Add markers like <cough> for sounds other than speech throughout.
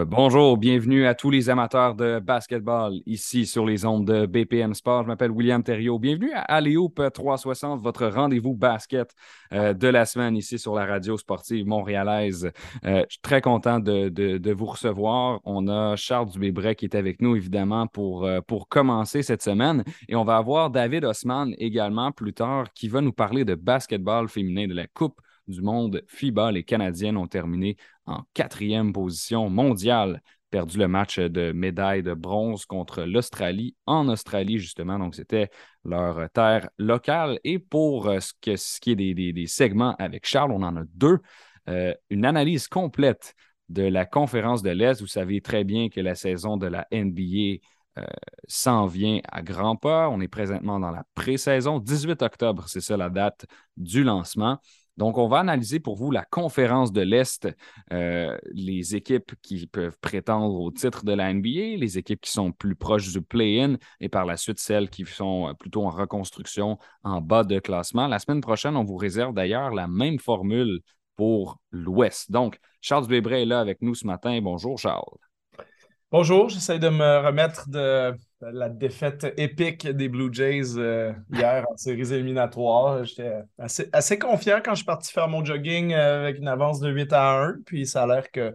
Euh, bonjour, bienvenue à tous les amateurs de basketball ici sur les ondes de BPM Sport. Je m'appelle William Thériault. Bienvenue à Aléoupe 360, votre rendez-vous basket euh, de la semaine ici sur la radio sportive montréalaise. Euh, je suis très content de, vous recevoir. On a Charles Dubébret qui est avec nous évidemment pour, pour commencer cette semaine et on va avoir David Osman également plus tard qui va nous parler de basketball féminin de la Coupe du monde FIBA. Les Canadiennes ont terminé en quatrième position mondiale, perdu le match de médaille de bronze contre l'Australie en Australie, justement. Donc, c'était leur terre locale. Et pour euh, ce, qui est des, segments avec Charles, on en a deux. Euh, une analyse complète de la conférence de l'Est. Vous savez très bien que la saison de la NBA euh, s'en vient à grands pas. On est présentement dans la pré-saison. 18 octobre, c'est ça la date du lancement. Donc, on va analyser pour vous la conférence de l'Est, euh, les équipes qui peuvent prétendre au titre de la NBA, les équipes qui sont plus proches du play-in et par la suite celles qui sont euh, plutôt en reconstruction en bas de classement. La semaine prochaine, on vous réserve d'ailleurs la même formule pour l'Ouest. Donc, Charles Bébret est là avec nous ce matin. Bonjour, Charles. Bonjour, j'essaie de me remettre de la défaite épique des Blue Jays euh, hier en séries éliminatoires. J'étais assez, confiant quand je suis parti faire mon jogging euh, avec une avance de 8 à 1. Puis ça a l'air que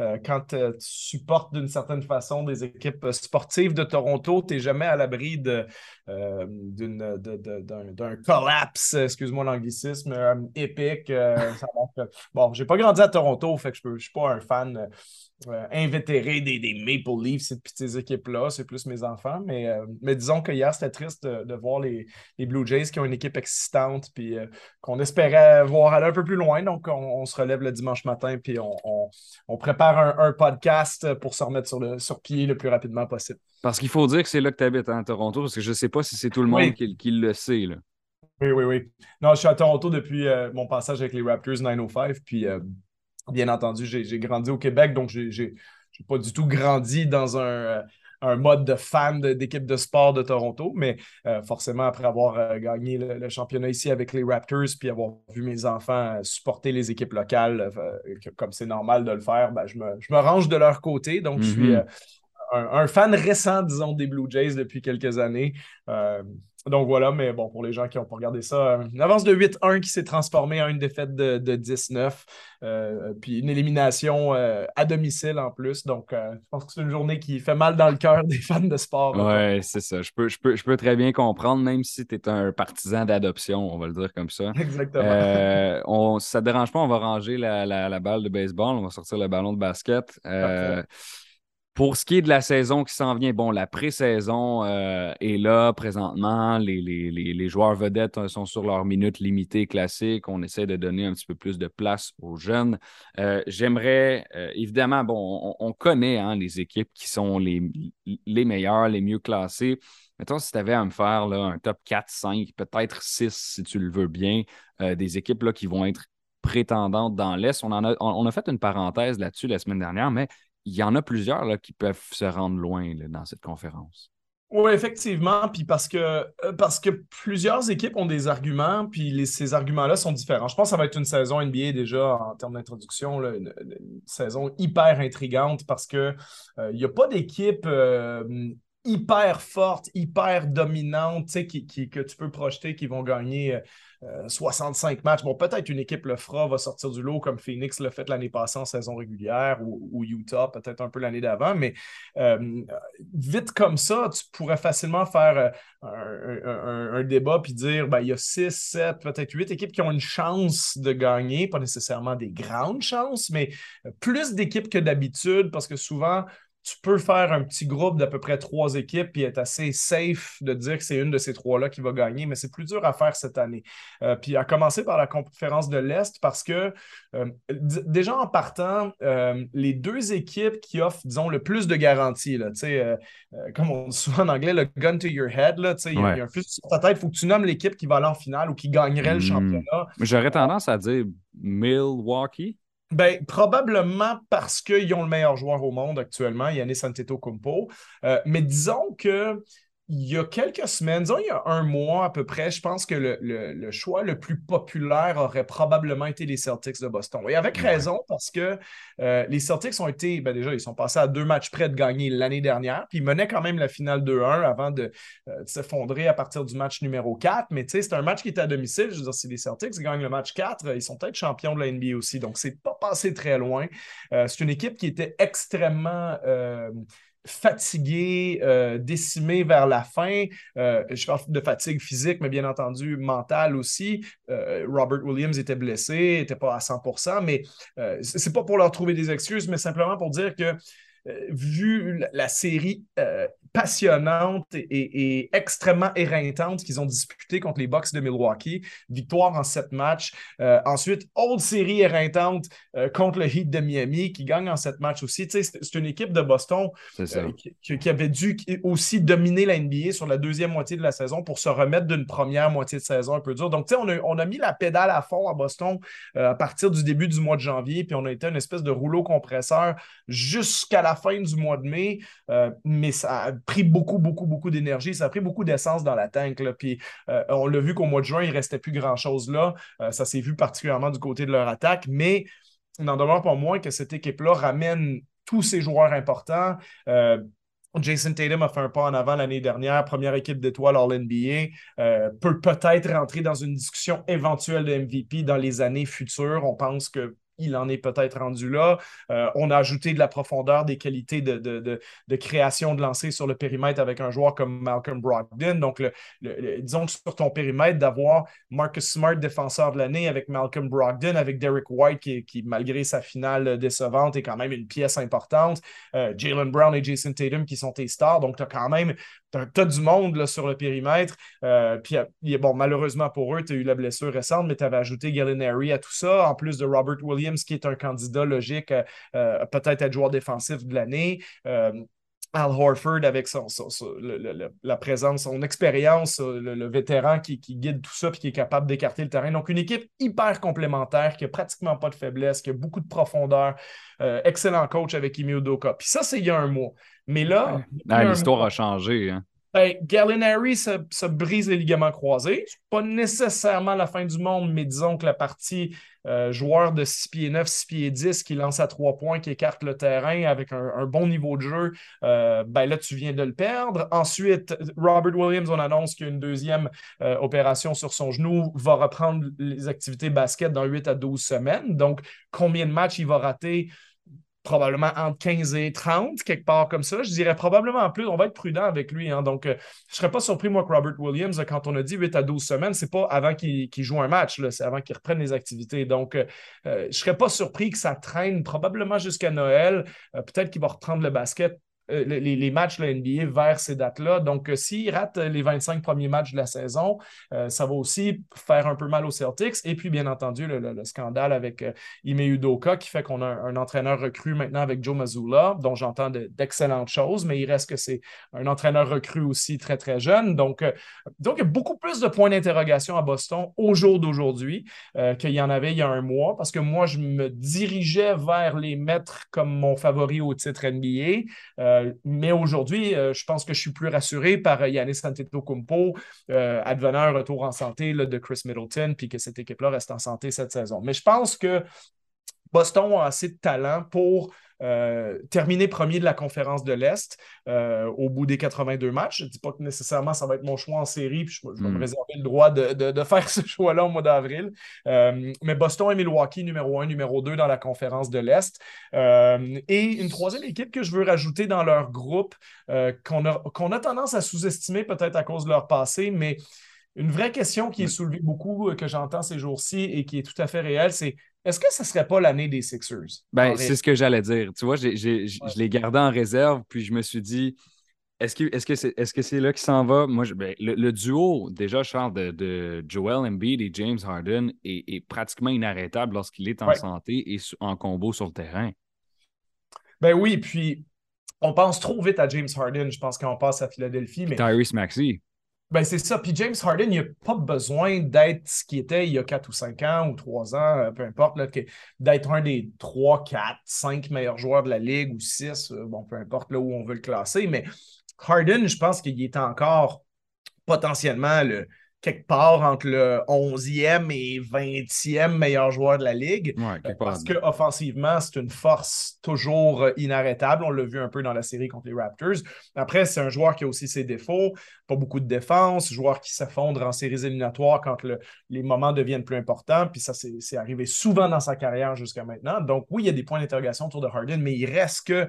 euh, quand tu supportes d'une certaine façon des équipes sportives de Toronto, tu n'es jamais à l'abri d'un collapse, excuse-moi l'anglicisme, épique. Ça bon, j'ai pas grandi à Toronto, fait que je ne suis pas un fan euh, des, des, Maple Leafs et de ces équipes-là. C'est plus mes enfants. Mais, euh, mais disons que hier, c'était triste de, voir les, les, Blue Jays qui ont une équipe existante puis euh, qu'on espérait voir aller un peu plus loin. Donc, on, se relève le dimanche matin puis on, on, prépare un, podcast pour se remettre sur, le, sur pied le plus rapidement possible. Parce qu'il faut dire que c'est là que tu habites, à hein, Toronto, parce que je ne sais pas si c'est tout le monde qui, qui, le sait. Là. Oui, oui, oui. Non, je suis à Toronto depuis mon passage avec les Raptors 905. Puis Bien entendu, j'ai grandi au Québec, donc je n'ai pas du tout grandi dans un, euh, mode de fan d'équipe de, sport de Toronto, mais euh, forcément, après avoir euh, gagné le, championnat ici avec les Raptors, puis avoir vu mes enfants supporter les équipes locales, comme c'est normal de le faire, ben, je, me, range de leur côté. Donc, je suis mm-hmm. un, fan récent, disons, des Blue Jays depuis quelques années. Donc voilà, mais bon, pour les gens qui n'ont pas regardé ça, une avance de 8-1 qui s'est transformée en une défaite de, 19, euh, puis une élimination euh, à domicile en plus. Donc, euh, je pense que c'est une journée qui fait mal dans le cœur <laughs> des fans de sport. Oui, c'est ça. Je peux, je, peux, je peux très bien comprendre, même si tu es un partisan d'adoption, on va le dire comme ça. <laughs> Exactement. on, si ça ne dérange pas, on va ranger la, balle de baseball, on va sortir le ballon de basket. Pour ce qui est de la saison qui s'en vient, bon, la pré-saison euh, est là présentement. Les, joueurs vedettes euh, sont sur leur minute limitée classique. On essaie de donner un petit peu plus de place aux jeunes. Euh, j'aimerais, évidemment, bon, on, connaît hein, les équipes qui sont les, les meilleures, les mieux classées. Mettons, si tu avais à me faire un top 4, 5, peut-être 6 si tu le veux bien, des équipes là, qui vont être prétendantes dans l'Est. On, on a fait une parenthèse là-dessus la semaine dernière, mais il y en a plusieurs là, qui peuvent se rendre loin dans cette conférence. Oui, effectivement. Puis parce que, euh, parce que plusieurs équipes ont des arguments, puis ces arguments-là sont différents. Je pense que ça va être une saison NBA déjà en termes d'introduction, une, saison hyper intrigante parce qu'il euh, n'y a pas d'équipe euh, hyper forte, hyper dominante, qui, que tu peux projeter qui vont gagner 65 euh, matchs. Bon, peut-être une équipe le fera, va sortir du lot comme Phoenix l'a fait l'année passée en saison régulière ou, Utah, peut-être un peu l'année d'avant, mais euh, vite comme ça, tu pourrais facilement faire euh, un, débat puis dire ben, il y a 6, 7, peut-être 8 équipes qui ont une chance de gagner, pas nécessairement des grandes chances, mais plus d'équipes que d'habitude parce que souvent, tu peux faire un petit groupe d'à peu près trois équipes et être assez safe de dire que c'est une de ces trois-là qui va gagner, mais c'est plus dur à faire cette année. Euh, puis à commencer par la conférence de l'Est parce que euh, déjà en partant, euh, les deux équipes qui offrent, disons, le plus de garanties, là, comme on dit souvent en anglais, le gun to your head, il y, a un plus sur ta tête, il faut que tu nommes l'équipe qui va aller en finale ou qui gagnerait le hmm. championnat. J'aurais tendance à dire Milwaukee. Ben, probablement parce qu'ils ont le meilleur joueur au monde actuellement, Yannis Antetokounmpo. Euh, mais disons que il y a quelques semaines, disons il y a un mois à peu près, je pense que le, choix le plus populaire aurait probablement été les Celtics de Boston. Et avec raison, parce que euh, les Celtics ont été, ben déjà, ils sont passés à deux matchs près de gagner l'année dernière, puis ils menaient quand même la finale 2-1 avant de, euh, de s'effondrer à partir du match numéro 4. Mais tu sais, c'est un match qui était à domicile. Je veux dire, si les Celtics gagnent le match 4, ils sont peut-être champions de la NBA aussi. Donc, c'est pas passé très loin. Euh, c'est une équipe qui était extrêmement fatigué, euh, décimé vers la fin. Euh, je parle de fatigue physique, mais bien entendu mentale aussi. Euh, Robert Williams était blessé, n'était pas à 100% mais c'est pas pour leur trouver des excuses, mais simplement pour dire que vu la, série passionnante et, extrêmement éreintante qu'ils ont disputé contre les Bucks de Milwaukee. Victoire en sept matchs. Euh, ensuite, autre série éreintante euh, contre le Heat de Miami qui gagne en sept matchs aussi. c'est une équipe de Boston euh, qui, avait dû aussi dominer la NBA sur la deuxième moitié de la saison pour se remettre d'une première moitié de saison un peu dure. Donc, on a, on a mis la pédale à fond à Boston à partir du début du mois de janvier, puis on a été une espèce de rouleau compresseur jusqu'à la fin du mois de mai. mais ça pris beaucoup, beaucoup, beaucoup d'énergie. Ça a pris beaucoup d'essence dans la tank. Là. Puis euh, on l'a vu qu'au mois de juin, il ne restait plus grand-chose là. Euh, ça s'est vu particulièrement du côté de leur attaque, mais il n'en demeure pas moins que cette équipe-là ramène tous ses joueurs importants. Euh, Jason Tatum a fait un pas en avant l'année dernière, première équipe d'étoiles All-NBA, peut peut-être rentrer dans une discussion éventuelle de MVP dans les années futures. On pense que il en est peut-être rendu là. Euh, on a ajouté de la profondeur, des qualités de, création de lancer sur le périmètre avec un joueur comme Malcolm Brogdon. Donc, disons que sur ton périmètre, d'avoir Marcus Smart, défenseur de l'année, avec Malcolm Brogdon, avec Derek White, qui, malgré sa finale décevante, est quand même une pièce importante. Euh, Jalen Brown et Jason Tatum qui sont tes stars. Donc, tu as quand même tu du monde sur le périmètre. Euh, puis, bon, malheureusement pour eux, tu as eu la blessure récente, mais tu avais ajouté Gallinari à tout ça, en plus de Robert Williams, qui est un candidat logique, euh, peut-être être joueur défensif de l'année. Euh, Al Horford avec son, la présence, son expérience, le, vétéran qui, guide tout ça et qui est capable d'écarter le terrain. Donc, une équipe hyper complémentaire qui n'a pratiquement pas de faiblesse, qui a beaucoup de profondeur. excellent coach avec Imi Udoka. Puis ça, c'est il y a un mois. Mais là. L'histoire a changé. Hein. Ben, Gallinari se, brise les ligaments croisés. Pas nécessairement la fin du monde, mais disons que la partie euh, joueur de 6 pieds 9, 6 pieds 10 qui lance à 3 points, qui écarte le terrain avec un, bon niveau de jeu, euh, ben là, tu viens de le perdre. Ensuite, Robert Williams, on annonce qu'il y a une deuxième euh, opération sur son genou, va reprendre les activités basket dans 8 à 12 semaines. Donc, combien de matchs il va rater? Probablement entre 15 et 30, quelque part comme ça. Je dirais probablement plus. On va être prudent avec lui. Hein. Donc, euh, je ne serais pas surpris, moi, que Robert Williams, quand on a dit 8 à 12 semaines, c'est pas avant qu'il joue un match, c'est avant qu'il reprenne les activités. Donc, euh, euh, je ne serais pas surpris que ça traîne probablement jusqu'à Noël. Peut-être qu'il va reprendre le basket euh, les, matchs de la NBA vers ces dates-là. Donc, euh, s'il rate les 25 premiers matchs de la saison, euh, ça va aussi faire un peu mal aux Celtics. Et puis, bien entendu, le, scandale avec Ime Udoka qui fait qu'on a un, entraîneur recru maintenant avec Joe Mazzulla, dont j'entends d'excellentes choses, mais il reste que c'est un entraîneur recru aussi très, très jeune. Donc, il y a beaucoup plus de points d'interrogation à Boston au jour d'aujourd'hui qu'il y en avait il y a un mois, parce que moi, je me dirigeais vers les mettre comme mon favori au titre NBA. Euh, mais aujourd'hui, euh, je pense que je suis plus rassuré par Yanis Antetokounmpo, euh, advenant retour en santé de Chris Middleton, puis que cette équipe-là reste en santé cette saison. Mais je pense que Boston a assez de talent pour euh, terminer premier de la conférence de l'Est euh, au bout des 82 matchs. Je ne dis pas que nécessairement ça va être mon choix en série, puis je, vais me hmm. réserver le droit de, faire <laughs> ce choix-là au mois d'avril. Euh, mais Boston et Milwaukee, numéro 1, numéro 2 dans la conférence de l'Est. et une troisième équipe que je veux rajouter dans leur groupe, qu'on a, qu'on a tendance à sous-estimer peut-être à cause de leur passé, mais une vraie question qui est soulevée beaucoup, que j'entends ces jours-ci et qui est tout à fait réelle, c'est est-ce que ce ne serait pas l'année des Sixers? Ben, c'est ce que j'allais dire. Tu vois, je l'ai gardé en réserve, puis je me suis dit, est-ce que c'est -ce que c'est là qu'il s'en va? Moi, ben, le, duo, déjà, je parle de, Joel Embiid et James Harden, est, pratiquement inarrêtable lorsqu'il est en santé et en combo sur le terrain. Ben oui, puis on pense trop vite à James Harden, je pense, quand on passe à Philadelphie. Mais... Tyrese Maxey. Ben, c'est ça. Puis James Harden, il n'a pas besoin d'être ce qu'il était il y a 4 ou 5 ans ou 3 ans, euh, peu importe, d'être un des 3, 4, 5 meilleurs joueurs de la ligue ou 6, euh, bon, peu importe là où on veut le classer, mais Harden, je pense qu'il est encore potentiellement le, quelque part entre le 11e et 20e meilleur joueur de la ligue. Ouais, parce qu'offensivement, c'est une force toujours euh, inarrêtable. On l'a vu un peu dans la série contre les Raptors. Après, c'est un joueur qui a aussi ses défauts. Pas beaucoup de défense, joueur qui s'effondre en séries éliminatoires quand les moments deviennent plus importants. Puis ça, c'est arrivé souvent dans sa carrière jusqu'à maintenant. Donc oui, il y a des points d'interrogation autour de Harden, mais il reste que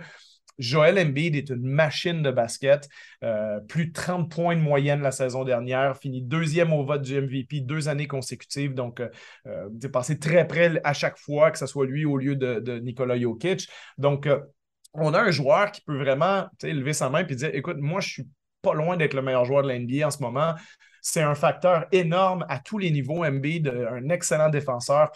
Joel Embiid est une machine de basket. Euh, plus de 30 points de moyenne la saison dernière. Fini deuxième au vote du MVP deux années consécutives. Donc, euh, euh passé très près à chaque fois, que ce soit lui au lieu de, de Nikola Jokic. Donc, euh, on a un joueur qui peut vraiment lever sa main et dire Écoute, moi, je suis pas loin d'être le meilleur joueur de l'NBA en ce moment. C'est un facteur énorme à tous les niveaux. MB, un excellent défenseur,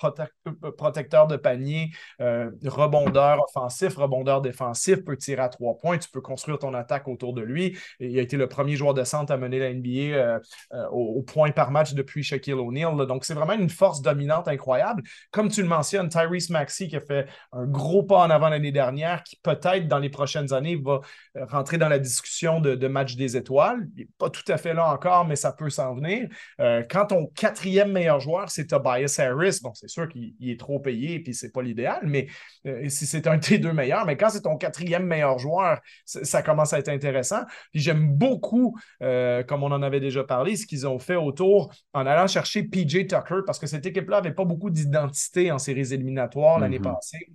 protecteur de panier, euh, rebondeur offensif, rebondeur défensif, peut tirer à trois points. Tu peux construire ton attaque autour de lui. il a été le premier joueur de centre à mener la NBA euh, euh, au, point par match depuis Shaquille O'Neal. Donc, c'est vraiment une force dominante incroyable. Comme tu le mentionnes, Tyrese Maxey qui a fait un gros pas en avant l'année dernière, qui peut-être dans les prochaines années va rentrer dans la discussion de, de match des étoiles. Il n'est pas tout à fait là encore, mais ça peut s'en venir. Euh, quand ton quatrième meilleur joueur, c'est Tobias Harris, bon, c'est sûr qu'il est trop payé et puis c'est pas l'idéal, mais euh, si c'est un de tes deux meilleurs, mais quand c'est ton quatrième meilleur joueur, ça commence à être intéressant. Puis j'aime beaucoup, euh, comme on en avait déjà parlé, ce qu'ils ont fait autour en allant chercher PJ Tucker parce que cette équipe-là n'avait pas beaucoup d'identité en séries éliminatoires l'année mm-hmm. passée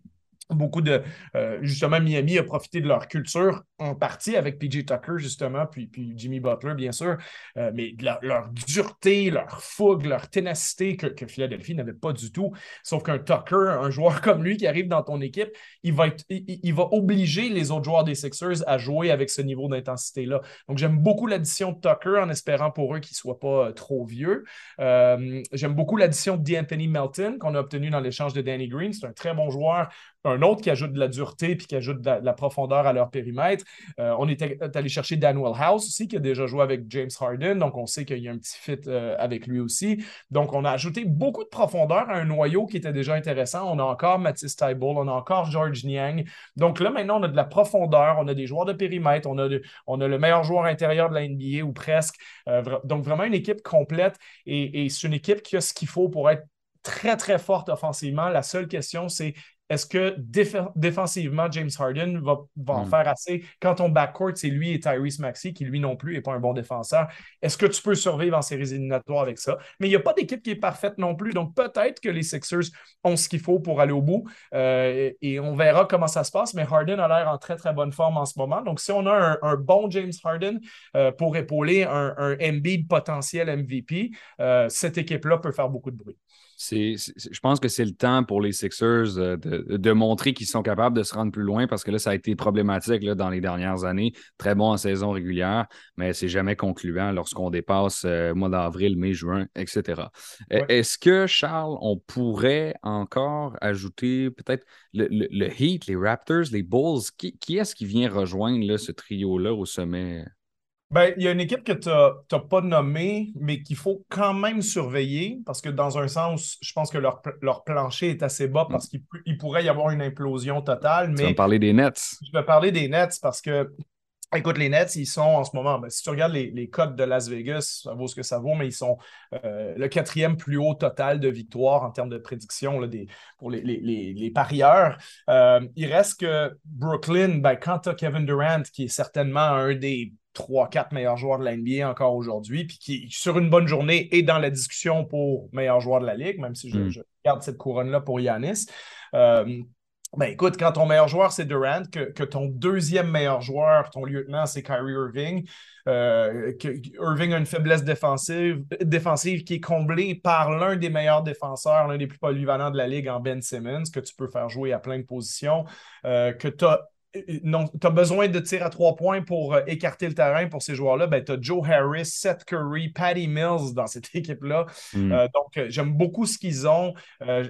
beaucoup de. Euh, justement, Miami a profité de leur culture en partie avec PJ Tucker, justement, puis, Jimmy Butler, bien sûr, euh, mais leur, dureté, leur fougue, leur ténacité que, que Philadelphie n'avait pas du tout. Sauf qu'un Tucker, un joueur <laughs> comme lui qui arrive dans ton équipe, il va, être, il, va obliger les autres joueurs des Sixers à jouer avec ce niveau d'intensité-là. Donc, j'aime beaucoup l'addition de Tucker en espérant pour eux qu'il ne soit pas euh, trop vieux. j'aime beaucoup l'addition de D'Anthony Melton qu'on a obtenu dans l'échange de Danny Green. C'est un très bon joueur un autre qui ajoute de la dureté puis qui ajoute de la, profondeur à leur périmètre. Euh, on est allé chercher Daniel House aussi, qui a déjà joué avec James Harden, donc on sait qu'il y a un petit fit euh, avec lui aussi. Donc, on a ajouté beaucoup de profondeur à un noyau qui était déjà intéressant. On a encore Mathis Tybalt, on a encore George Niang. Donc là, maintenant, on a de la profondeur, on a des joueurs de périmètre, on a, on a le meilleur joueur intérieur de la NBA ou presque. Euh, donc, vraiment une équipe complète et c'est une équipe qui a ce qu'il faut pour être très, très forte offensivement. La seule question, c'est est-ce que défensivement, James Harden va, en hmm. faire assez? Quand ton backcourt, c'est lui et Tyrese Maxey, qui lui non plus n'est pas un bon défenseur, est-ce que tu peux survivre en séries éliminatoires avec ça? Mais il n'y a pas d'équipe qui est parfaite non plus. Donc peut-être que les Sixers ont ce qu'il faut pour aller au bout. Euh, et on verra comment ça se passe. Mais Harden a l'air en très, très bonne forme en ce moment. Donc si on a un, bon James Harden euh, pour épauler un, un Embiid potentiel MVP, euh, cette équipe-là peut faire beaucoup de bruit je pense que c'est le temps pour les Sixers euh, de, montrer qu'ils sont capables de se rendre plus loin parce que là, ça a été problématique là, dans les dernières années. Très bon en saison régulière, mais c'est jamais concluant lorsqu'on dépasse euh, mois d'avril, mai, juin, etc. E, est-ce que, Charles, on pourrait encore ajouter peut-être le, Heat, les Raptors, les Bulls? Qui, qui est-ce qui vient rejoindre ce trio-là au sommet? Ben, il y a une équipe que tu n'as pas nommée, mais qu'il faut quand même surveiller parce que dans un sens, je pense que leur, leur plancher est assez bas parce qu'il pourrait y avoir une implosion totale. Mais tu vas parler des Nets. Je vais parler des Nets parce que, écoute, les Nets, ils sont en ce moment, ben, si tu regardes les, les, codes de Las Vegas, ça vaut ce que ça vaut, mais ils sont euh, le quatrième plus haut total de victoires en termes de prédiction là, des, pour les, les, les parieurs. Euh, il reste que Brooklyn, ben, quand tu as Kevin Durant, qui est certainement un des 3-4 meilleurs joueurs de la NBA encore aujourd'hui, puis qui, sur une bonne journée, est dans la discussion pour meilleur joueur de la Ligue, même si je, hmm. garde cette couronne-là pour Yanis. Euh, ben écoute, quand ton meilleur joueur, c'est Durant, que, ton deuxième meilleur joueur, ton lieutenant, c'est Kyrie Irving, euh, que Irving a une faiblesse défensive, qui est comblée par l'un des meilleurs défenseurs, l'un des plus polyvalents de la Ligue en Ben Simmons, que tu peux faire jouer à plein de positions, euh, que tu as non, tu as besoin de tirs à trois points pour euh, écarter le terrain pour ces joueurs-là. Ben, tu as Joe Harris, Seth Curry, Patty Mills dans cette <laughs> équipe-là. Hmm. Euh, donc, euh, j'aime beaucoup ce qu'ils ont.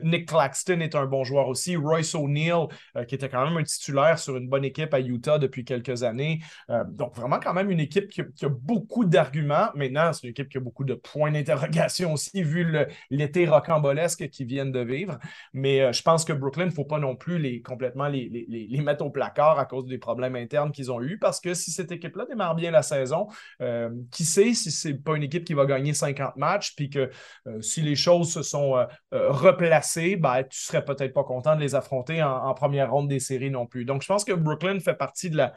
Nick Claxton est un bon joueur aussi. Royce O'Neal, qui était quand même un titulaire sur une bonne équipe à Utah depuis quelques années. donc, vraiment, quand même une équipe qui, a beaucoup d'arguments. Maintenant, c'est une équipe qui a beaucoup de points d'interrogation <laughs> aussi, vu l'été rocambolesque qu'ils viennent de vivre. Mais je pense que Brooklyn, il ne faut pas non plus les, complètement les, les mettre au placard à cause des problèmes internes qu'ils ont eus. Parce que si cette équipe-là démarre bien la saison, euh, qui sait si c'est pas une équipe qui va gagner 50 matchs, puis que euh, si les choses se sont replacées, ben, tu serais peut-être pas content de les affronter en, première ronde des séries non plus. Donc, je pense que Brooklyn fait partie de la,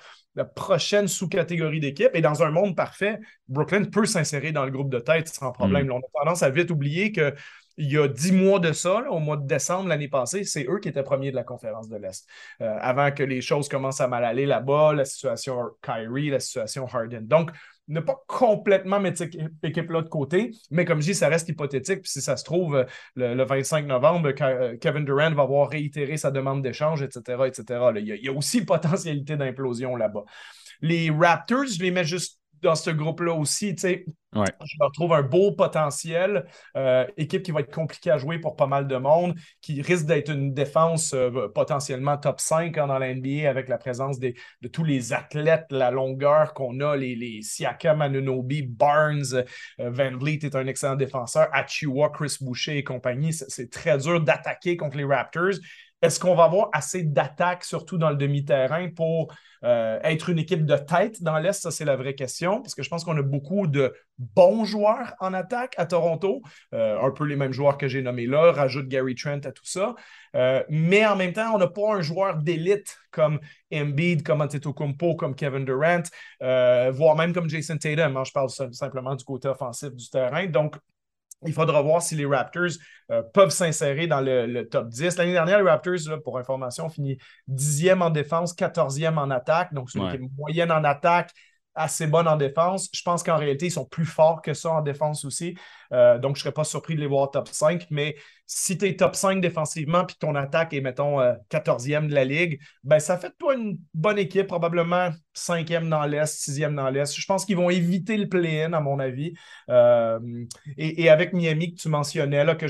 prochaine sous-catégorie d'équipe. Et dans un monde parfait, Brooklyn peut s'insérer dans le groupe de tête sans problème. Mm. on a tendance à vite oublier que il y a dix mois de ça, au mois de décembre l'année passée, c'est eux qui étaient premiers de la conférence de l'Est. Euh, avant que les choses commencent à mal aller là-bas, la situation Kyrie, la situation Harden. Donc, ne pas complètement mettre cette équipe-là de côté, mais comme je dis, ça reste hypothétique. Puis si ça se trouve, le, 25 novembre, euh, Kevin Durant va avoir réitéré sa demande d'échange, etc., etc. il, y a, il y a aussi <laughs> potentialité d'implosion là-bas. Les Raptors, je les mets juste dans ce groupe-là aussi. Je leur trouve un beau potentiel. Euh, équipe qui va être compliquée à jouer pour pas mal de monde, qui risque d'être une défense euh, potentiellement top 5 hein, dans la NBA avec la présence de tous les athlètes, la longueur qu'on a, les, les Siakam, Anunobi, Barnes, euh, Van Vliet est un excellent défenseur, Achua, Chris Boucher et compagnie. C'est très dur d'attaquer contre les Raptors. Est-ce qu'on va avoir assez d'attaques, surtout dans le demi-terrain, pour euh, être une équipe de tête dans l'Est? Ça, c'est la vraie question, parce que je pense qu'on a beaucoup de bons joueurs en attaque à Toronto, euh, un peu les mêmes joueurs que j'ai nommés là, rajoute Gary Trent à tout ça. Euh, mais en même temps, on n'a pas un joueur d'élite comme Embiid, comme Antetokounmpo, comme Kevin Durant, voire même comme Jason Tatum. Hein, je parle simplement du côté offensif du terrain. Donc, il faudra voir si les Raptors euh, peuvent s'insérer dans le, top 10. L'année dernière, les Raptors, pour information, ont fini 10e en défense, 14e en attaque. Donc, c'est une moyenne en attaque, assez bonne en défense. Je pense qu'en réalité, ils sont plus forts que ça en défense aussi. Euh, donc, je ne serais pas surpris de les voir top 5. Mais si tu es top 5 défensivement puis ton attaque est, mettons, 14e euh, de la ligue, ben, ça fait de toi une bonne équipe, probablement 5e dans l'Est, 6e dans l'Est. Je pense qu'ils vont éviter le play-in, à mon avis. Euh, et, avec Miami que tu mentionnais, là, que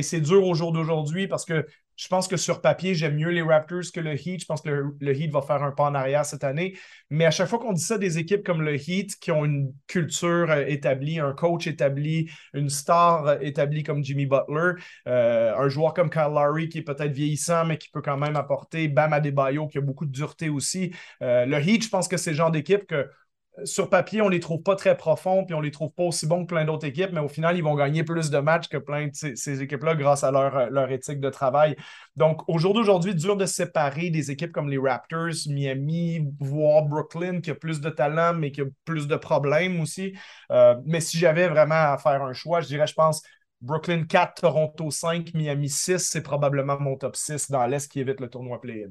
c'est dur au jour d'aujourd'hui parce que je pense que sur papier, j'aime mieux les Raptors que le Heat. Je pense que le, Heat va faire un pas en arrière cette année. Mais à chaque fois qu'on dit ça, des équipes comme le Heat qui ont une culture euh, établie, un coach établi, une star euh, établie comme Jimmy Butler, euh, un joueur comme Kyle Lowry qui est peut-être vieillissant, mais qui peut quand même apporter Bam Adebayo qui a beaucoup de dureté aussi. le Heat, je pense que c'est le genre d'équipe que sur papier, on ne les trouve pas très profonds, puis on ne les trouve pas aussi bons que plein d'autres équipes, mais au final, ils vont gagner plus de matchs que plein de ces, équipes-là grâce à leur, leur, éthique de travail. Donc, au jour d'aujourd'hui, dur de séparer des équipes comme les Raptors, Miami, voire Brooklyn, qui a plus de talent, mais qui a plus de problèmes aussi. Euh, mais si j'avais vraiment à faire un choix, je dirais, je pense, Brooklyn 4, Toronto 5, Miami 6, c'est probablement mon top 6 dans l'Est qui évite le tournoi play-in.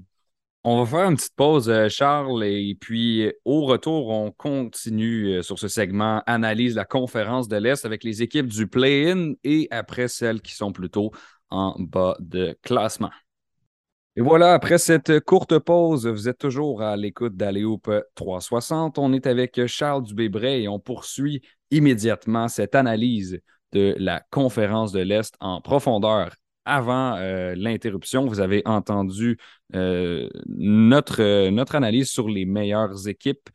On va faire une petite pause, euh, Charles, et puis au retour, on continue euh, sur ce segment Analyse la conférence de l'Est avec les équipes du play-in et après celles qui sont plutôt en bas de classement. Et voilà, après cette courte pause, vous êtes toujours à l'écoute d'Aléoupe 360. On est avec Charles Dubébray et on poursuit immédiatement cette analyse de la conférence de l'Est en profondeur avant euh, l'interruption, vous avez entendu euh, notre, euh, notre analyse sur les meilleures équipes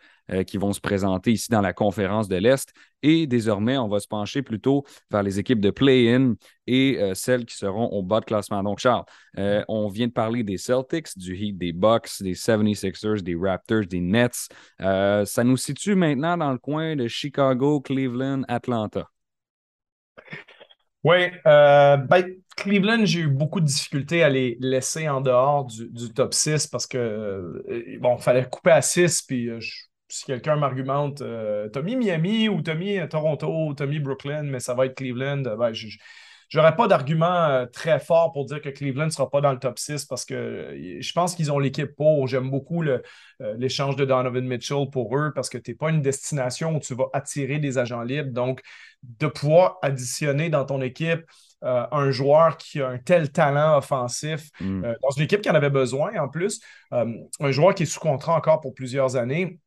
qui vont se présenter ici dans la conférence de l'Est. Et désormais, on va se pencher plutôt vers les équipes de play-in et celles qui seront au bas de classement. Donc, Charles, on vient de parler des Celtics, du Heat, des Bucks, des 76ers, des Raptors, des Nets. ça nous situe maintenant dans le coin de Chicago, Cleveland, Atlanta. Oui, euh, ben, Cleveland, j'ai eu beaucoup de difficultés à les laisser en dehors du, top 6 parce que, euh, bon, fallait couper à 6, puis euh, si quelqu'un m'argumente, t'as mis Miami ou mis Toronto ou mis Brooklyn, mais ça va être Cleveland, ben, je n'aurais pas d'argument très fort pour dire que Cleveland ne sera pas dans le top 6 parce que je pense qu'ils ont l'équipe pour. J'aime beaucoup l'échange de Donovan Mitchell pour eux parce que tu n'es pas une destination où tu vas attirer des agents libres. Donc, de pouvoir additionner dans ton équipe euh, un joueur qui a un tel talent offensif, mm. euh, dans une équipe qui en avait besoin en plus, euh, un joueur qui est sous contrat encore pour plusieurs années.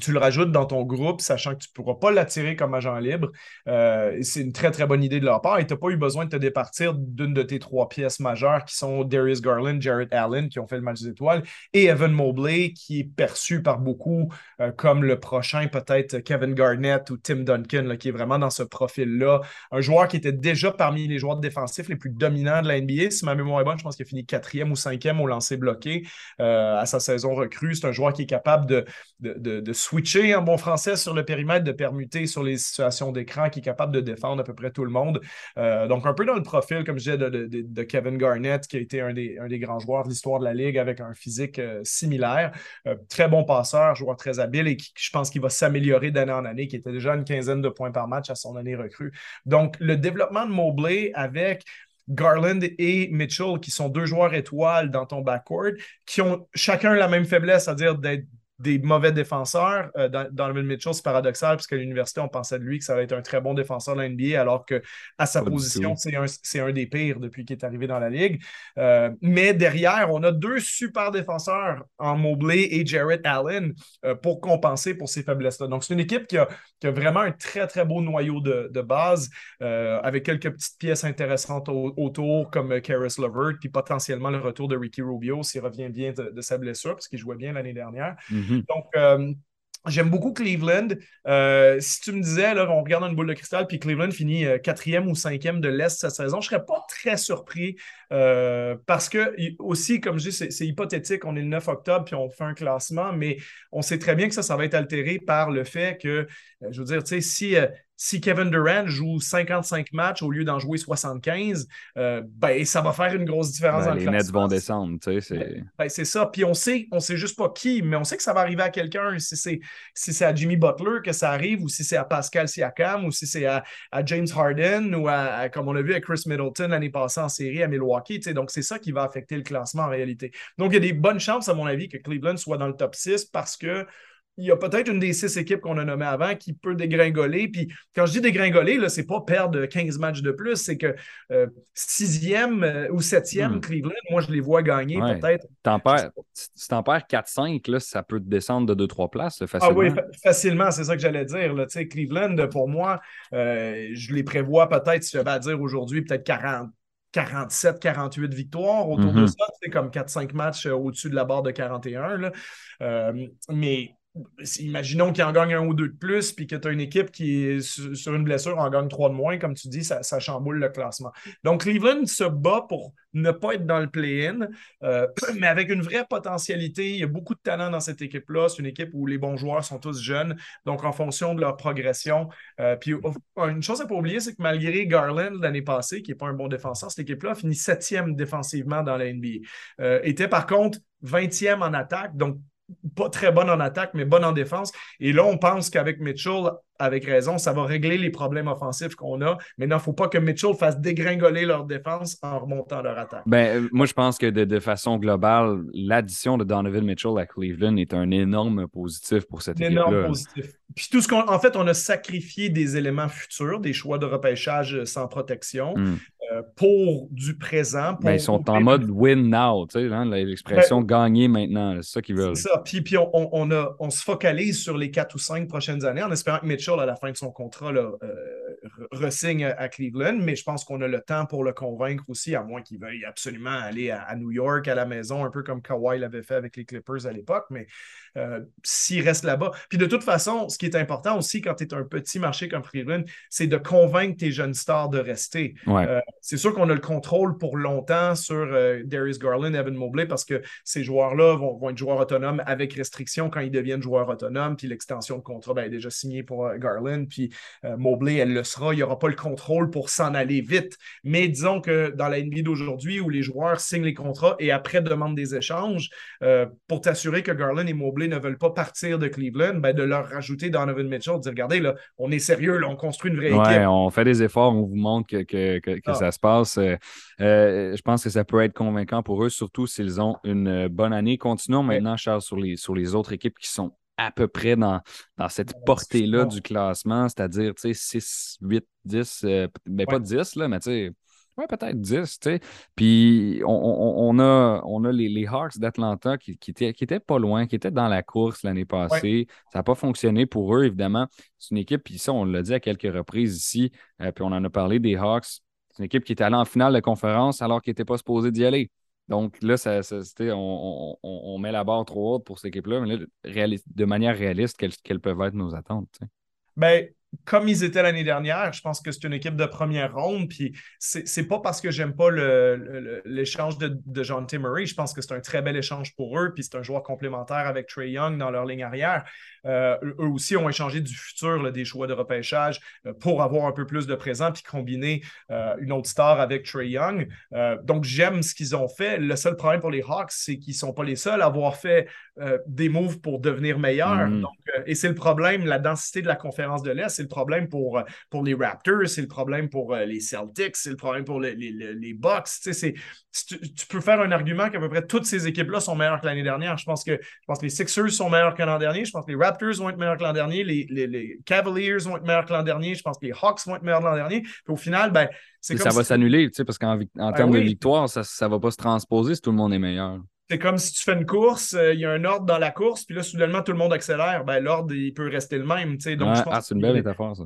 Tu le rajoutes dans ton groupe, sachant que tu ne pourras pas l'attirer comme agent libre. Euh, c'est une très, très bonne idée de leur part. Et tu n'as pas eu besoin de te départir d'une de tes trois pièces majeures qui sont Darius Garland, Jarrett Allen, qui ont fait le match des étoiles, et Evan Mobley, qui est perçu par beaucoup euh, comme le prochain, peut-être Kevin Garnett ou Tim Duncan, qui est vraiment dans ce profil-là. Un joueur qui était déjà parmi les joueurs défensifs les plus dominants de la NBA. Si ma mémoire est bonne, je pense qu'il a fini quatrième ou cinquième au lancer bloqué euh, à sa saison recrue. C'est un joueur qui est capable de, de switcher en bon français sur le périmètre, de permuter sur les situations d'écran, qui est capable de défendre à peu près tout le monde. Euh, donc, un peu dans le profil, comme je disais, de, Kevin Garnett, qui a été un des, grands joueurs de l'histoire de la Ligue avec un physique euh, similaire. Euh, très bon passeur, joueur très habile et qui, je pense qu'il va s'améliorer d'année en année, qui était déjà une quinzaine de points par match à son année recrue. Donc, le développement de Mobley avec Garland et Mitchell, qui sont deux joueurs étoiles dans ton backcourt, qui ont chacun la même faiblesse, c'est-à-dire d'être des mauvais défenseurs. Euh, dans, Donovan Mitchell, c'est paradoxal parce qu'à l'université, on pensait de lui que ça allait être un très bon défenseur de la NBA, alors qu'à sa position, c'est un, un, des pires depuis qu'il est arrivé dans la Ligue. Euh, mais derrière, on a deux super défenseurs en Mobley et Jarrett Allen euh, pour compenser pour ces faiblesses-là. Donc, c'est une équipe qui a, vraiment un très, très beau noyau de, base avec quelques petites pièces intéressantes autour comme Karis Levert, puis potentiellement le retour de Ricky Rubio s'il revient bien de, sa blessure, parce qu'il jouait bien l'année dernière. Mm-hmm. Mhm. Donc, euh, J'aime beaucoup Cleveland. Euh, si tu me disais, là, on regarde une boule de cristal, puis Cleveland finit euh, quatrième ou cinquième de l'Est cette saison, je ne serais pas très surpris parce que, aussi, comme je dis, c'est hypothétique. On est le 9 octobre, puis on fait un classement, mais on sait très bien que ça, ça va être altéré par le fait que, je veux dire, tu sais, si si Kevin Durant joue 55 matchs au lieu d'en jouer 75, euh, ben, ça va faire une grosse différence ben, dans le Les Nets vont descendre, tu sais. C'est ben, ben ça. Puis on sait, on sait juste pas qui, mais on sait que ça va arriver à quelqu'un. Si c'est si à Jimmy Butler que ça arrive, ou si c'est à Pascal Siakam, ou si c'est à, James Harden, ou à, comme on l'a vu à Chris Middleton l'année passée en série à Milwaukee. Tu sais, donc c'est ça qui va affecter le classement en réalité. Donc il y a des bonnes chances, à mon avis, que Cleveland soit dans le top 6 parce que il y a peut-être une des six équipes qu'on a nommées avant qui peut dégringoler. Puis quand je dis dégringoler, ce n'est pas perdre 15 matchs de plus, c'est que euh, sixième euh, ou septième, hmm. Cleveland, moi, je les vois gagner peut-être. Si t'en perds 4-5, ça peut descendre de 2-3 places facilement. Ah oui, facilement, c'est ça que j'allais dire. Là. Cleveland, pour moi, euh, je les prévois peut-être, si je vais dire aujourd'hui, peut-être 40. 47, 48 victoires autour de mm-hmm. ça, c'est comme 4-5 matchs au-dessus de la barre de 41. Là. mais imaginons qu'il en gagne un ou deux de plus, puis que tu as une équipe qui, est sur une blessure, en gagne trois de moins, comme tu dis, ça, chamboule le classement. Donc, Cleveland se bat pour ne pas être dans le play-in, euh, <clears throat> mais avec une vraie potentialité. Il y a beaucoup de talent dans cette équipe-là. C'est une équipe où les bons joueurs sont tous jeunes, donc en fonction de leur progression. Euh, puis, une chose à pas oublier, c'est que malgré Garland l'année passée, qui n'est pas un bon défenseur, cette équipe-là a fini septième défensivement dans la NBA. Euh, était par contre 20e en attaque, donc pas très bonne en attaque, mais bonne en défense. Et là, on pense qu'avec Mitchell, avec raison, ça va régler les problèmes offensifs qu'on a. Mais non, il ne faut pas que Mitchell fasse dégringoler leur défense en remontant leur attaque. Ben, euh, moi, je pense que de, façon globale, l'addition de Donovan Mitchell à Cleveland est un énorme positif pour cette équipe-là. Énorme positif. Puis tout ce qu'on. En fait, on a sacrifié des éléments futurs, des choix de repêchage sans protection. Hmm. Euh, pour du présent. Ben, ils sont en mode win now, tu sais, hein, l'expression ben, gagner maintenant, c'est ça qu'ils veulent. C'est ça. Puis, puis on, on, a, on se focalise sur les quatre ou cinq prochaines années en espérant que Mitchell, à la fin de son contrat, là, euh, ressigne à Cleveland, mais je pense qu'on a le temps pour le convaincre aussi, à moins qu'il veuille absolument aller à, New York, à la maison, un peu comme Kawhi l'avait fait avec les Clippers à l'époque, mais euh, s'il reste là-bas. Puis de toute façon, ce qui est important aussi quand tu es un petit marché comme Cleveland, c'est de convaincre tes jeunes stars de rester. Euh, c'est sûr qu'on a le contrôle pour longtemps sur euh, Darius Garland, Evan Mobley, parce que ces joueurs-là vont, être joueurs autonomes avec restriction quand ils deviennent joueurs autonomes, puis l'extension de contrat ben, est déjà signée pour Garland, puis Mobley, elle le sera. Il n'y aura pas le contrôle pour s'en aller vite. Mais disons que dans la NBA d'aujourd'hui, où les joueurs signent les contrats et après demandent des échanges, pour t'assurer que Garland et Mobley ne veulent pas partir de Cleveland, ben de leur rajouter Donovan Mitchell, de dire regardez, là, on est sérieux, là, on construit une vraie ouais, On fait des efforts, on vous montre que, ah. ça se passe. Euh, euh, je pense que ça peut être convaincant pour eux, surtout s'ils ont une bonne année. Continuons maintenant, Charles, sur les, sur les autres équipes qui sont à peu près dans, dans cette portée-là du classement, c'est-à-dire 6, 8, 10, mais pas 10, là, mais tu sais Ouais, peut-être 10, tu sais. Puis on, a, on a les, Hawks d'Atlanta qui, qui, étaient, pas loin, qui étaient dans la course l'année passée. Ça n'a pas fonctionné pour eux, évidemment. C'est une équipe, puis ça, on l'a dit à quelques reprises ici, euh, puis on en a parlé des Hawks. C'est une équipe qui est allée en finale de conférence alors qu'ils n'était pas supposé d'y aller. Donc là, on, met la barre trop haute pour cette équipe-là, mais là, de manière réaliste, quelles, peuvent être nos attentes? Ben, comme ils étaient l'année dernière, je pense que c'est une équipe de première ronde. Puis c'est pas parce que j'aime pas l'échange de, de John T. Murray. Je pense que c'est un très bel échange pour eux. Puis c'est un joueur complémentaire avec Trey Young dans leur ligne arrière. Euh, eux aussi ont échangé du futur des choix de repêchage euh, pour avoir un peu plus de présent puis combiner euh, une autre star avec Trey Young. donc j'aime ce qu'ils ont fait. Le seul problème pour les Hawks, c'est qu'ils ne sont pas les seuls à avoir fait des moves pour devenir meilleurs. Mm. et c'est le problème, la densité de la conférence de l'Est, c'est le problème pour, pour les Raptors, c'est le problème pour les Celtics, c'est le problème pour les, les, les Bucks. Tu, tu, peux faire un argument qu'à peu près toutes ces équipes-là sont meilleures que l'année dernière. Je pense que, je pense que les Sixers sont meilleurs que l'an dernier. Je pense que les Raptors vont être meilleurs que l'an dernier. Les, Cavaliers vont être meilleurs que l'an dernier. Je pense que les Hawks vont être meilleurs que l'an dernier. Puis au final, ben, c'est comme. Ça va s'annuler, tu sais, parce qu'en ben termes de victoire, ça ne va pas se transposer si tout le monde est meilleur. C'est comme si tu fais une course, euh, il y a un ordre dans la course, puis là, soudainement, tout le monde accélère. Ben, l'ordre, il peut rester le même. Donc, ah, c'est une belle métaphore, ça.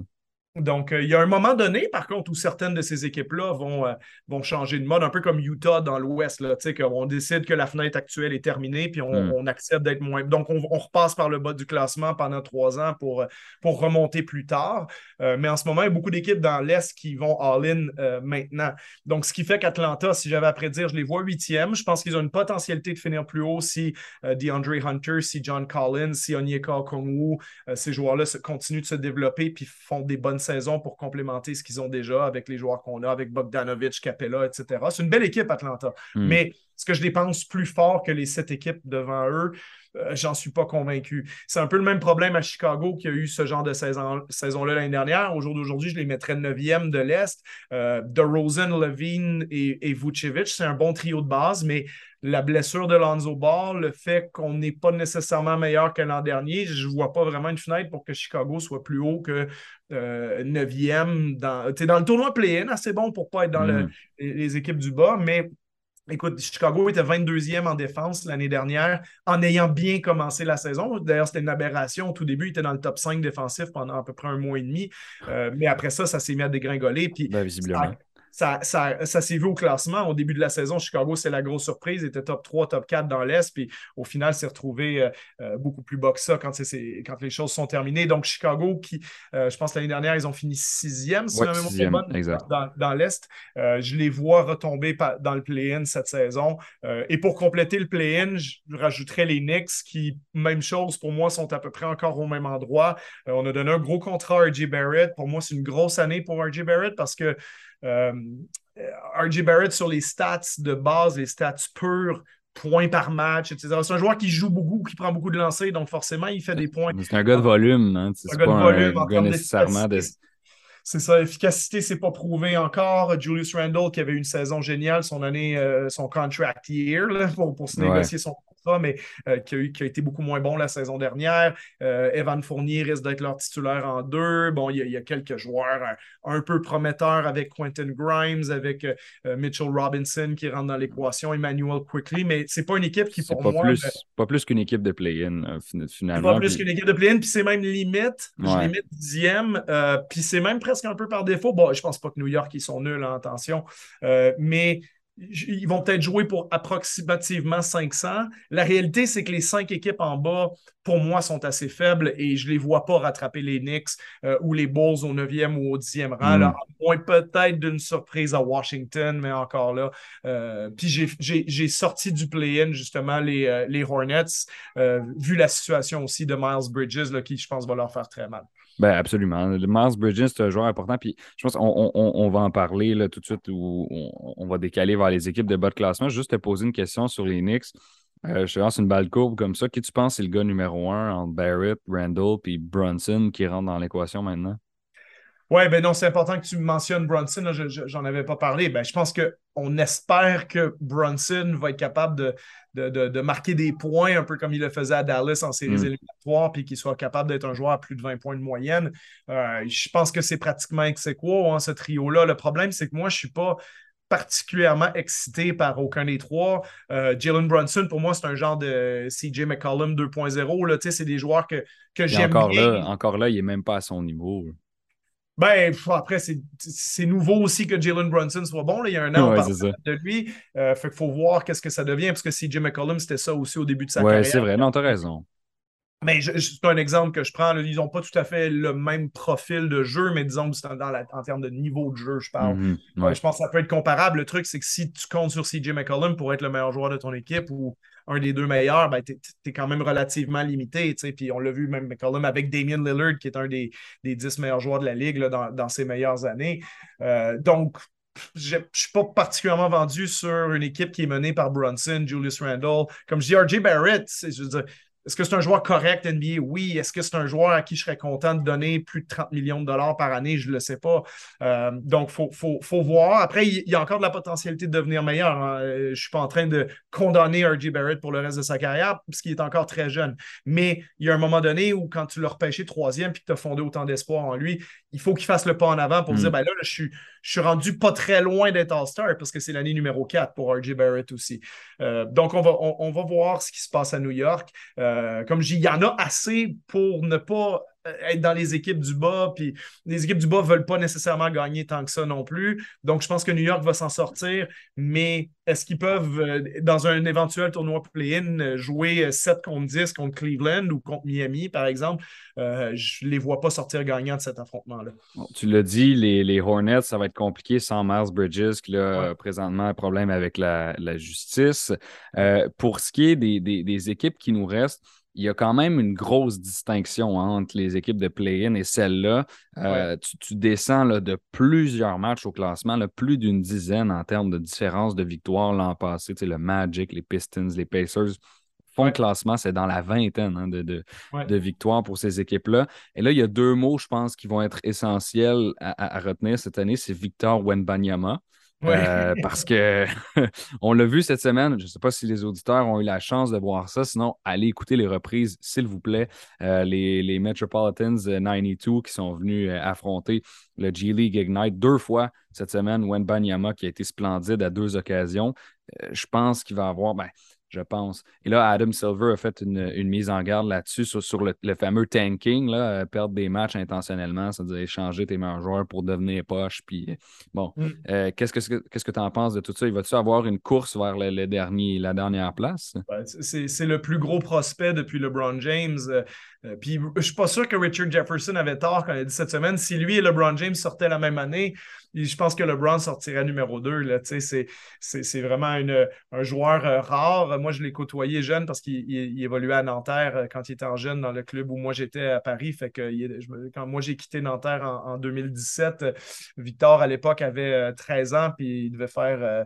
Donc, euh, il y a un moment donné, par contre, où certaines de ces équipes-là vont, euh, vont changer de mode, un peu comme Utah dans l'Ouest, là, on décide que la fenêtre actuelle est terminée, puis on, hmm. accepte d'être moins. Donc, on, repasse par le bas du classement pendant trois ans pour, euh, pour remonter plus tard. mais en ce moment, il y a beaucoup d'équipes dans l'Est qui vont all-in maintenant. Donc, ce qui fait qu'Atlanta, si j'avais à prédire, je les vois huitièmes. Je pense qu'ils ont une potentialité de finir plus haut si DeAndre Hunter, si John Collins, si Onyeka Okongwu, ces joueurs-là continuent de se développer puis font des bonnes saison pour complémenter ce qu'ils ont déjà avec les joueurs qu'on a, avec Bogdanovic, Capella, etc. C'est une belle équipe, Atlanta. Hmm. Mais est-ce que je dépense plus fort que les sept équipes devant eux? Euh, j'en suis pas convaincu. C'est un peu le même problème à Chicago qui a eu ce genre de saison-là l'année dernière. Au jour d'aujourd'hui, je les mettrais 9e de l'Est. Euh, DeRozan, Levine et, et Vucevic, c'est un bon trio de base, mais la blessure de Lonzo Ball, le fait qu'on n'est pas nécessairement meilleur que l'an dernier, je ne vois pas vraiment une fenêtre pour que Chicago soit plus haut que 9e. Euh, dans, dans le tournoi play-in, assez bon pour ne pas être dans mm. les équipes du bas, mais Écoute, Chicago était 22e en défense l'année dernière en ayant bien commencé la saison. D'ailleurs, c'était une aberration. Au tout début, il était dans le top 5 défensif pendant à peu près un mois et demi. Euh, mais après ça, ça s'est mis à dégringoler. Puis, ben, visiblement ça, ça, s'est vu au classement. Au début de la saison, Chicago, c'est la grosse surprise. Il était top 3, top 4 dans l'Est. Puis au final, s'est retrouvé euh, euh, beaucoup plus bas que ça quand, quand les choses sont terminées. Donc, Chicago, qui, euh, je pense, l'année dernière, ils ont fini sixième, si dans, dans l'Est. je les vois retomber dans le play-in cette saison. et pour compléter le play-in, je rajouterais les Knicks qui, même chose, pour moi, sont à peu près encore au même endroit. on a donné un gros contrat à R.J. Barrett. Pour moi, c'est une grosse année pour R.J. Barrett parce que RJ Barrett sur les stats de base, les stats purs, points par match, etc. C'est un joueur qui joue beaucoup, qui prend beaucoup de lancers, donc forcément, il fait des points. C'est un gars de volume. Hein? C'est un volume. Un gars nécessairement de... C'est ça, l'efficacité, c'est pas prouvé encore. Julius Randle, qui avait une saison géniale, son année, euh, son contract year, pour, pour se négocier son mais euh, qui, a été beaucoup moins bon la saison dernière. Euh, Evan Fournier risque d'être leur titulaire en deux. Bon, il y, a, quelques joueurs euh, un, peu prometteurs avec Quentin Grimes, avec Mitchell Robinson qui rentre dans l'équation, Emmanuel Quickly, mais c'est pas une équipe qui, pour pas moi. Plus, Pas plus qu'une équipe de play-in, finalement. Pas plus qu'une équipe de play-in, puis c'est même limite. Je mets dixième, puis c'est même presque un peu par défaut. Bon, je pense pas que New York, ils sont nuls, en attention, mais ils vont peut-être jouer pour approximativement 500. La réalité, c'est que les cinq équipes en bas, pour moi, sont assez faibles et je ne les vois pas rattraper les Knicks euh, ou les Bulls au 9e ou au 10e rang. Mm. moins peut-être d'une surprise à Washington, mais encore là. Euh, puis j'ai sorti du play-in, justement, les, euh, les Hornets, vu la situation aussi de Miles Bridges, là, qui, je pense, va leur faire très mal. Ben absolument. Le Bridges, c'est un joueur important. Puis je pense qu'on on, va en parler tout de suite ou on, va décaler vers les équipes de bas de classement. Juste te poser une question sur les Knicks. Euh, je te lance une balle courbe comme ça. Qui tu penses est le gars numéro un entre Barrett, Randall puis Brunson qui rentre dans l'équation maintenant? Oui, ben non, c'est important que tu mentionnes Brunson. J'en avais pas parlé. Ben, je pense qu'on espère que Brunson va être capable de, de, marquer des points, un peu comme il le faisait à Dallas en séries mm. éliminatoires, puis qu'il soit capable d'être un joueur à plus de 20 points de moyenne. Euh, je pense que c'est pratiquement ex aequo, hein, ce trio-là. Le problème, c'est que moi, je ne suis pas particulièrement excité par aucun des trois. Euh, Jalen Brunson, pour moi, c'est un genre de CJ McCollum 2.0. C'est des joueurs que, que j'aime encore bien. Là, encore là, il n'est même pas à son niveau. Ben, après, c'est nouveau aussi que Jalen Brunson soit bon. Là. Il y a un an, de lui. Euh, fait qu'il faut voir qu'est-ce que ça devient, parce que CJ McCollum, c'était ça aussi au début de sa carrière. Oui, c'est vrai. Non, t'as raison. Mais c'est un exemple que je prends. ils n'ont pas tout à fait le même profil de jeu, mais disons que c'est en termes de niveau de jeu, je parle. Mhm, je pense que ça peut être comparable. Le truc, c'est que si tu comptes sur CJ McCollum pour être le meilleur joueur de ton équipe ou un des deux meilleurs, ben, tu es, quand même relativement limité. Puis on l'a vu même McCollum avec Damien Lillard, qui est un des, des 10 meilleurs joueurs de la Ligue dans, ses meilleures années. Euh, donc, je ne suis pas particulièrement vendu sur une équipe qui est menée par Brunson, Julius Randle. Comme je dis, RJ Barrett, je est-ce que c'est un joueur correct NBA? Oui. Est-ce que c'est un joueur à qui je serais content de donner plus de 30 millions de dollars par année? Je ne le sais pas. Euh, donc, il faut, voir. Après, il y a encore de la potentialité de devenir meilleur. Hein. Euh, je ne suis pas en train de condamner R.J. Barrett pour le reste de sa carrière, puisqu'il est encore très jeune. Mais il y a un moment donné où, quand tu l'as repêché troisième puis que tu as fondé autant d'espoir en lui, il faut qu'il fasse le pas en avant pour dire, mm. ben là, je, suis, je suis rendu pas très loin d'être All-Star parce que c'est l'année numéro 4 pour R.J. Barrett aussi. Euh, donc, on va, on, va voir ce qui se passe à New York. Euh, comme je dis, il y en a assez pour ne pas être dans les équipes du bas, puis les équipes du bas ne veulent pas nécessairement gagner tant que ça non plus. Donc, je pense que New York va s'en sortir, mais est-ce qu'ils peuvent, euh, dans un éventuel tournoi play-in, jouer 7 contre 10 contre Cleveland ou contre Miami, par exemple? Euh, je ne les vois pas sortir gagnants de cet affrontement-là. tu l'as dit, les, Hornets, ça va être compliqué sans Miles Bridges, qui a présentement un problème avec la, justice. pour ce qui est des équipes qui nous restent, il y a quand même une grosse distinction entre les équipes de play-in et celle-là. Euh, tu, descends là, de plusieurs matchs au classement, plus d'une dizaine en termes de différence de victoire l'an passé. Tu le Magic, les Pistons, les Pacers font le classement, c'est dans la vingtaine hein, de, de, victoires pour ces équipes-là. Et là, il y a deux mots, je pense, qui vont être essentiels à, à retenir cette année. C'est Victor Wenbanyama. Euh, <laughs> parce que <laughs> on l'a vu cette semaine. Je ne sais pas si les auditeurs ont eu la chance de voir ça. Sinon, allez écouter les reprises, s'il vous plaît. Euh, les, les, Metropolitans 92 qui sont venus euh, affronter le G League Ignite deux fois cette semaine. Banyama qui a été splendide à deux occasions. je pense qu'il va avoir. Ben, je pense. Et là, Adam Silver a fait une, mise en garde là-dessus sur, le, fameux tanking, là, euh, perdre des matchs intentionnellement, c'est-à-dire échanger tes meilleurs joueurs pour devenir poche. Puis, euh, bon, mm. euh, qu'est-ce que tu en penses de tout ça? Il va-tu avoir une course vers le, dernier, la dernière place? c'est le plus gros prospect depuis LeBron James. Puis, je suis pas sûr que Richard Jefferson avait tort quand il a dit cette semaine. Si lui et LeBron James sortaient la même année, je pense que LeBron sortirait numéro 2. C'est vraiment un joueur euh, rare. Moi, je l'ai côtoyé jeune parce qu'il évoluait à Nanterre euh, quand il était en jeune dans le club où moi j'étais à Paris. Fait que quand moi j'ai quitté Nanterre en, 2017, euh, Victor à l'époque avait 13 ans puis il devait faire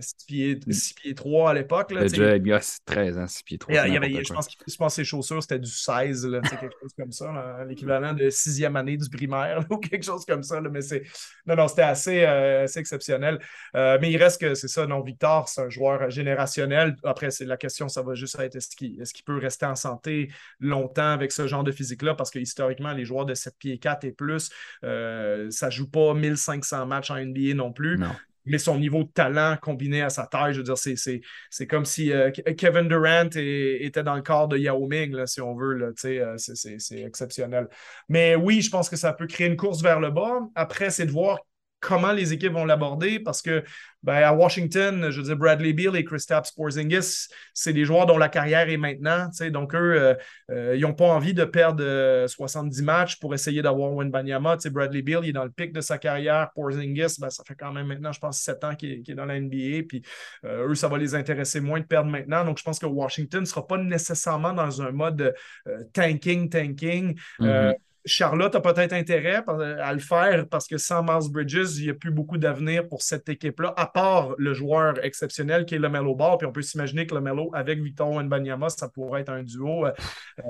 6, pieds, 6 pieds 3 à l'époque. Le gars, 13 ans, 6 pieds 3. Il y avait, je, pense que, je pense que ses chaussures c'était du 16, quelque chose comme ça, l'équivalent de sixième année du primaire <laughs> ou quelque chose comme ça. mais c'est. Non, non, c'était euh, assez, exceptionnel. Euh, mais il reste que c'est ça, non, Victor, c'est un joueur générationnel. Après, c'est la question, ça va juste être est-ce qu'il est peut rester en santé longtemps avec ce genre de physique-là? Parce que historiquement, les joueurs de 7 pieds 4 et plus, euh, ça ne joue pas 1500 matchs en NBA non plus. Mais son niveau de talent combiné à sa taille, je veux dire, c'est comme si euh, Kevin Durant était dans le corps de Yao Ming, là, si on veut. Euh, c'est exceptionnel. Mais oui, je pense que ça peut créer une course vers le bas. Après, c'est de voir comment les équipes vont l'aborder parce que ben, à Washington, je veux Bradley Beal et Kristaps Porzingis, c'est des joueurs dont la carrière est maintenant. Donc, eux, euh, euh, ils n'ont pas envie de perdre 70 euh, matchs pour essayer d'avoir Wenbanyama. Bradley Beal, il est dans le pic de sa carrière. Porzingis, ben, ça fait quand même maintenant, je pense, 7 ans qu'il est, dans la NBA. Puis eux, ça va les intéresser moins de perdre maintenant. Donc, je pense que Washington ne sera pas nécessairement dans un mode tanking, tanking. Mm-hmm. Charlotte a peut-être intérêt à le faire parce que sans Miles Bridges, il n'y a plus beaucoup d'avenir pour cette équipe-là, à part le joueur exceptionnel qui est le Melo Ball. Puis on peut s'imaginer que le Melo avec Victor Wenbanyama, ça pourrait être un duo. Euh, euh,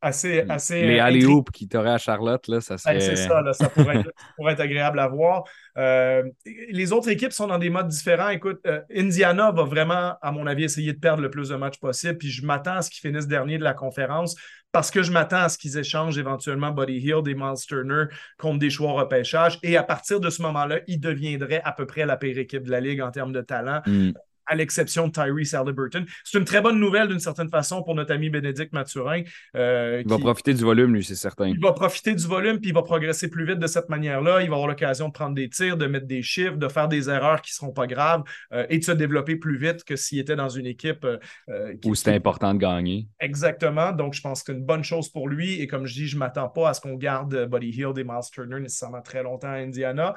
assez, assez. Les alley qui t'auraient à Charlotte, là, ça serait. c'est ça, ça, pourrait être, agréable à voir. Euh, les autres équipes sont dans des modes différents. Écoute, Indiana va vraiment, à mon avis, essayer de perdre le plus de matchs possible. Puis je m'attends à ce qu'ils finissent dernier de la conférence parce que je m'attends à ce qu'ils échangent éventuellement Buddy Hill, des Miles Turner contre des choix repêchage. Et à partir de ce moment-là, ils deviendraient à peu près la pire équipe de la Ligue en termes de talent. Mm à l'exception de Tyrese Halliburton. C'est une très bonne nouvelle d'une certaine façon pour notre ami Bénédicte Mathurin. Euh, il va profiter du volume, lui, c'est certain. Il va profiter du volume, puis il va progresser plus vite de cette manière-là. Il va avoir l'occasion de prendre des tirs, de mettre des chiffres, de faire des erreurs qui ne seront pas graves euh, et de se développer plus vite que s'il était dans une équipe euh, où c'était important de gagner. Exactement. Donc, je pense que c'est une bonne chose pour lui. Et comme je dis, je ne m'attends pas à ce qu'on garde Buddy Hill des Miles Turner nécessairement très longtemps à Indiana.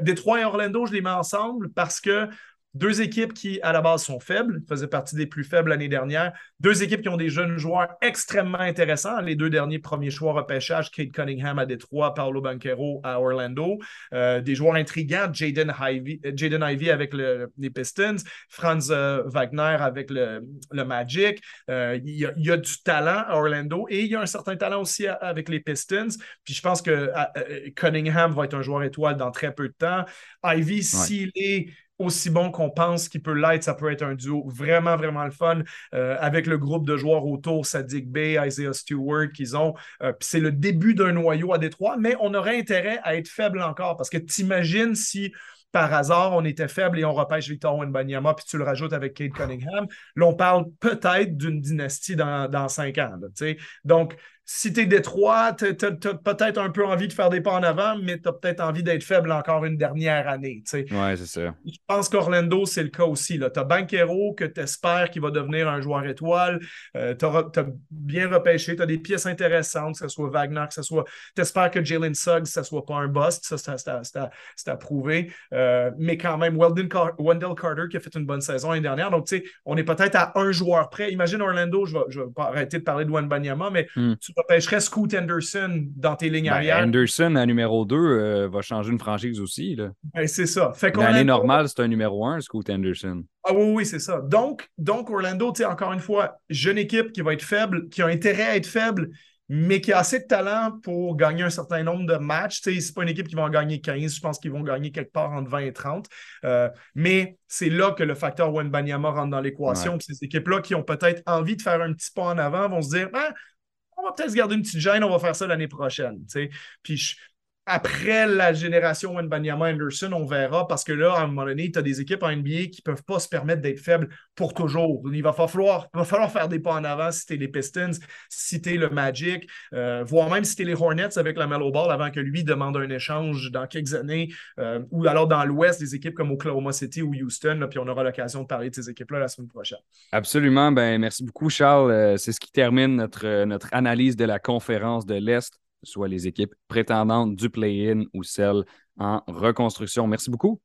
Détroit et Orlando, je les mets ensemble parce que deux équipes qui, à la base, sont faibles, faisaient partie des plus faibles l'année dernière. Deux équipes qui ont des jeunes joueurs extrêmement intéressants. Les deux derniers premiers choix repêchage, Kate Cunningham à Détroit, Paolo Banquero à Orlando. Euh, des joueurs intrigants, Jaden Ivey, Jaden Ivey avec les Pistons, Franz euh, Wagner avec le, Magic. Euh, il y, a du talent à Orlando et il y a un certain talent aussi avec les Pistons. Puis je pense que Cunningham va être un joueur étoile dans très peu de temps. Ivy, s'il est aussi bon qu'on pense qu'il peut l'être. Ça peut être un duo vraiment, vraiment le fun euh, avec le groupe de joueurs autour, Sadiq Bay, Isaiah Stewart qu'ils ont. Euh, c'est le début d'un noyau à Détroit, mais on aurait intérêt à être faible encore parce que t'imagines si par hasard, on était faible et on repêche Victor Wenbanyama, puis tu le rajoutes avec Kate Cunningham. Là, on parle peut-être d'une dynastie dans, dans cinq ans. donc, si tu es Détroit, tu as, peut-être un peu envie de faire des pas en avant, mais tu as peut-être envie d'être faible encore une dernière année. Oui, c'est ça. Je pense qu'Orlando, c'est le cas aussi. Tu as Banquero que tu espères qu'il va devenir un joueur étoile. Euh, tu as, bien repêché, tu as des pièces intéressantes, que ce soit Wagner, que ce soit. Tu espères que Jalen Suggs, ça ne soit pas un bust. Ça, c'est à, prouver. Euh, mais quand même, Wendell Carter qui a fait une bonne saison l'année dernière. Donc, tu sais, on est peut-être à un joueur près. Imagine Orlando, je ne vais, pas arrêter de parler de Banyama, mais hmm. tu repêcherais Scoot Anderson dans tes lignes ben, arrière. Anderson à numéro 2 euh, va changer une franchise aussi. Ben, c'est ça. L'année normale, c'est un numéro 1, Scoot Anderson. Ah oui, oui, c'est ça. Donc, donc Orlando, encore une fois, jeune équipe qui va être faible, qui a intérêt à être faible, mais qui a assez de talent pour gagner un certain nombre de matchs. Ce n'est pas une équipe qui va en gagner 15. Je pense qu'ils vont gagner quelque part entre 20 et 30. Euh, mais c'est là que le facteur Wenbanyama rentre dans l'équation. Ces équipes-là qui ont peut-être envie de faire un petit pas en avant vont se dire ah, on va peut-être se garder une petite gêne, on va faire ça l'année prochaine. Puis je, après la génération Wenbanyama Anderson, on verra parce que là, à un moment donné, tu as des équipes en NBA qui ne peuvent pas se permettre d'être faibles pour toujours. Il va falloir, va falloir faire des pas en avant si tu es les Pistons, si tu le Magic, euh, voire même si tu es les Hornets avec la Mellow Ball avant que lui demande un échange dans quelques années, euh, ou alors dans l'Ouest, des équipes comme Oklahoma City ou Houston, puis on aura l'occasion de parler de ces équipes-là la semaine prochaine. Absolument. Ben, merci beaucoup, Charles. Euh, c'est ce qui termine notre, notre analyse de la conférence de l'Est soit les équipes prétendantes du play-in ou celles en reconstruction. Merci beaucoup.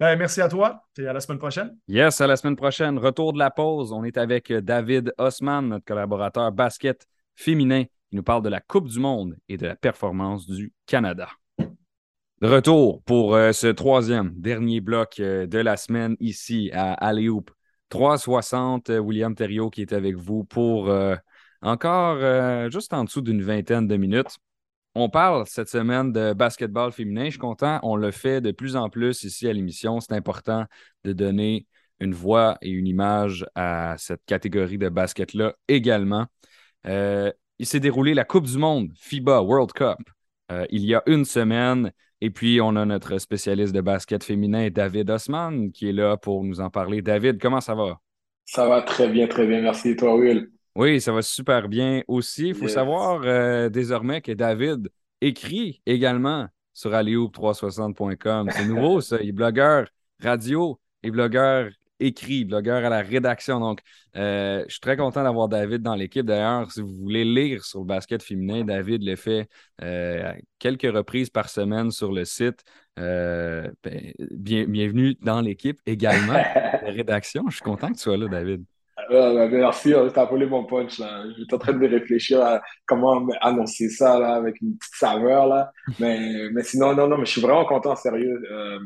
Ben, merci à toi et à la semaine prochaine. Yes, à la semaine prochaine. Retour de la pause. On est avec David Osman, notre collaborateur basket féminin, qui nous parle de la Coupe du Monde et de la performance du Canada. De retour pour euh, ce troisième, dernier bloc euh, de la semaine ici à Aléoup. 360, euh, William Thériault qui est avec vous pour encore euh, juste en dessous d'une vingtaine de minutes. On parle cette semaine de basketball féminin. Je suis content. On le fait de plus en plus ici à l'émission. C'est important de donner une voix et une image à cette catégorie de basket-là également. Euh, il s'est déroulé la Coupe du Monde FIBA World Cup euh, il y a une semaine. Et puis, on a notre spécialiste de basket féminin, David Osman, qui est là pour nous en parler. David, comment ça va? Ça va très bien, très bien. Merci. Et toi, Will? Oui, ça va super bien aussi. Il faut savoir euh, désormais que David écrit également sur alioub360.com. C'est nouveau, ça. Il est blogueur radio et blogueur écrit, blogueur à la rédaction. Donc, euh, je suis très content d'avoir David dans l'équipe. D'ailleurs, si vous voulez lire sur le basket féminin, David le fait euh, quelques reprises par semaine sur le site. Ben, bienvenue dans l'équipe également <laughs> de rédaction. Je suis content que tu sois là, David. Euh, merci, t'as volé mon punch. Là. J'étais en train de réfléchir à comment annoncer ça là, avec une petite saveur. Là. Mais, mais sinon, non, non, mais je suis vraiment content, sérieux. Euh,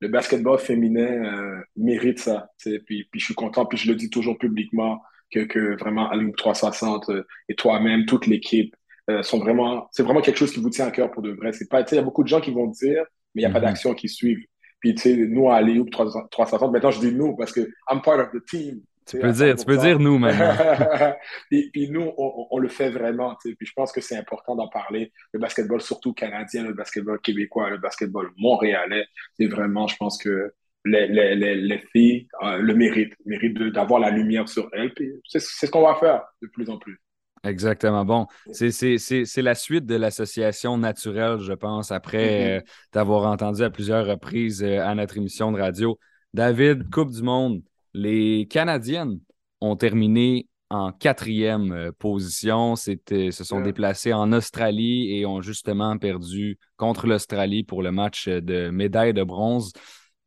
le basketball féminin euh, mérite ça. Puis, puis je suis content, puis je le dis toujours publiquement que, que vraiment Alim 360 et toi-même, toute l'équipe, sont vraiment, c'est vraiment quelque chose qui vous tient à cœur pour de vrai. C'est pas, il y a beaucoup de gens qui vont dire, mais il n'y a pas mm-hmm. d'action qui suivent. Puis, tu sais, nous, à Aléoup 360, maintenant je dis nous parce que I'm part of the team. Tu peux, dire, tu peux dire nous maintenant. <laughs> puis, puis, nous, on, on, le fait vraiment. Puis je pense que c'est important d'en parler. Le basketball, surtout canadien, le basketball québécois, le basketball montréalais, c'est vraiment, je pense que les, les, les, les filles euh, le méritent, méritent d'avoir la lumière sur elles. Puis c'est ce qu'on va faire de plus en plus. Exactement. Bon, c'est la suite de l'association naturelle, je pense, après mm-hmm. euh, t'avoir entendu à plusieurs reprises euh, à notre émission de radio. David, Coupe du Monde, les Canadiennes ont terminé en quatrième euh, position. Se sont déplacés en Australie et ont justement perdu contre l'Australie pour le match de médaille de bronze.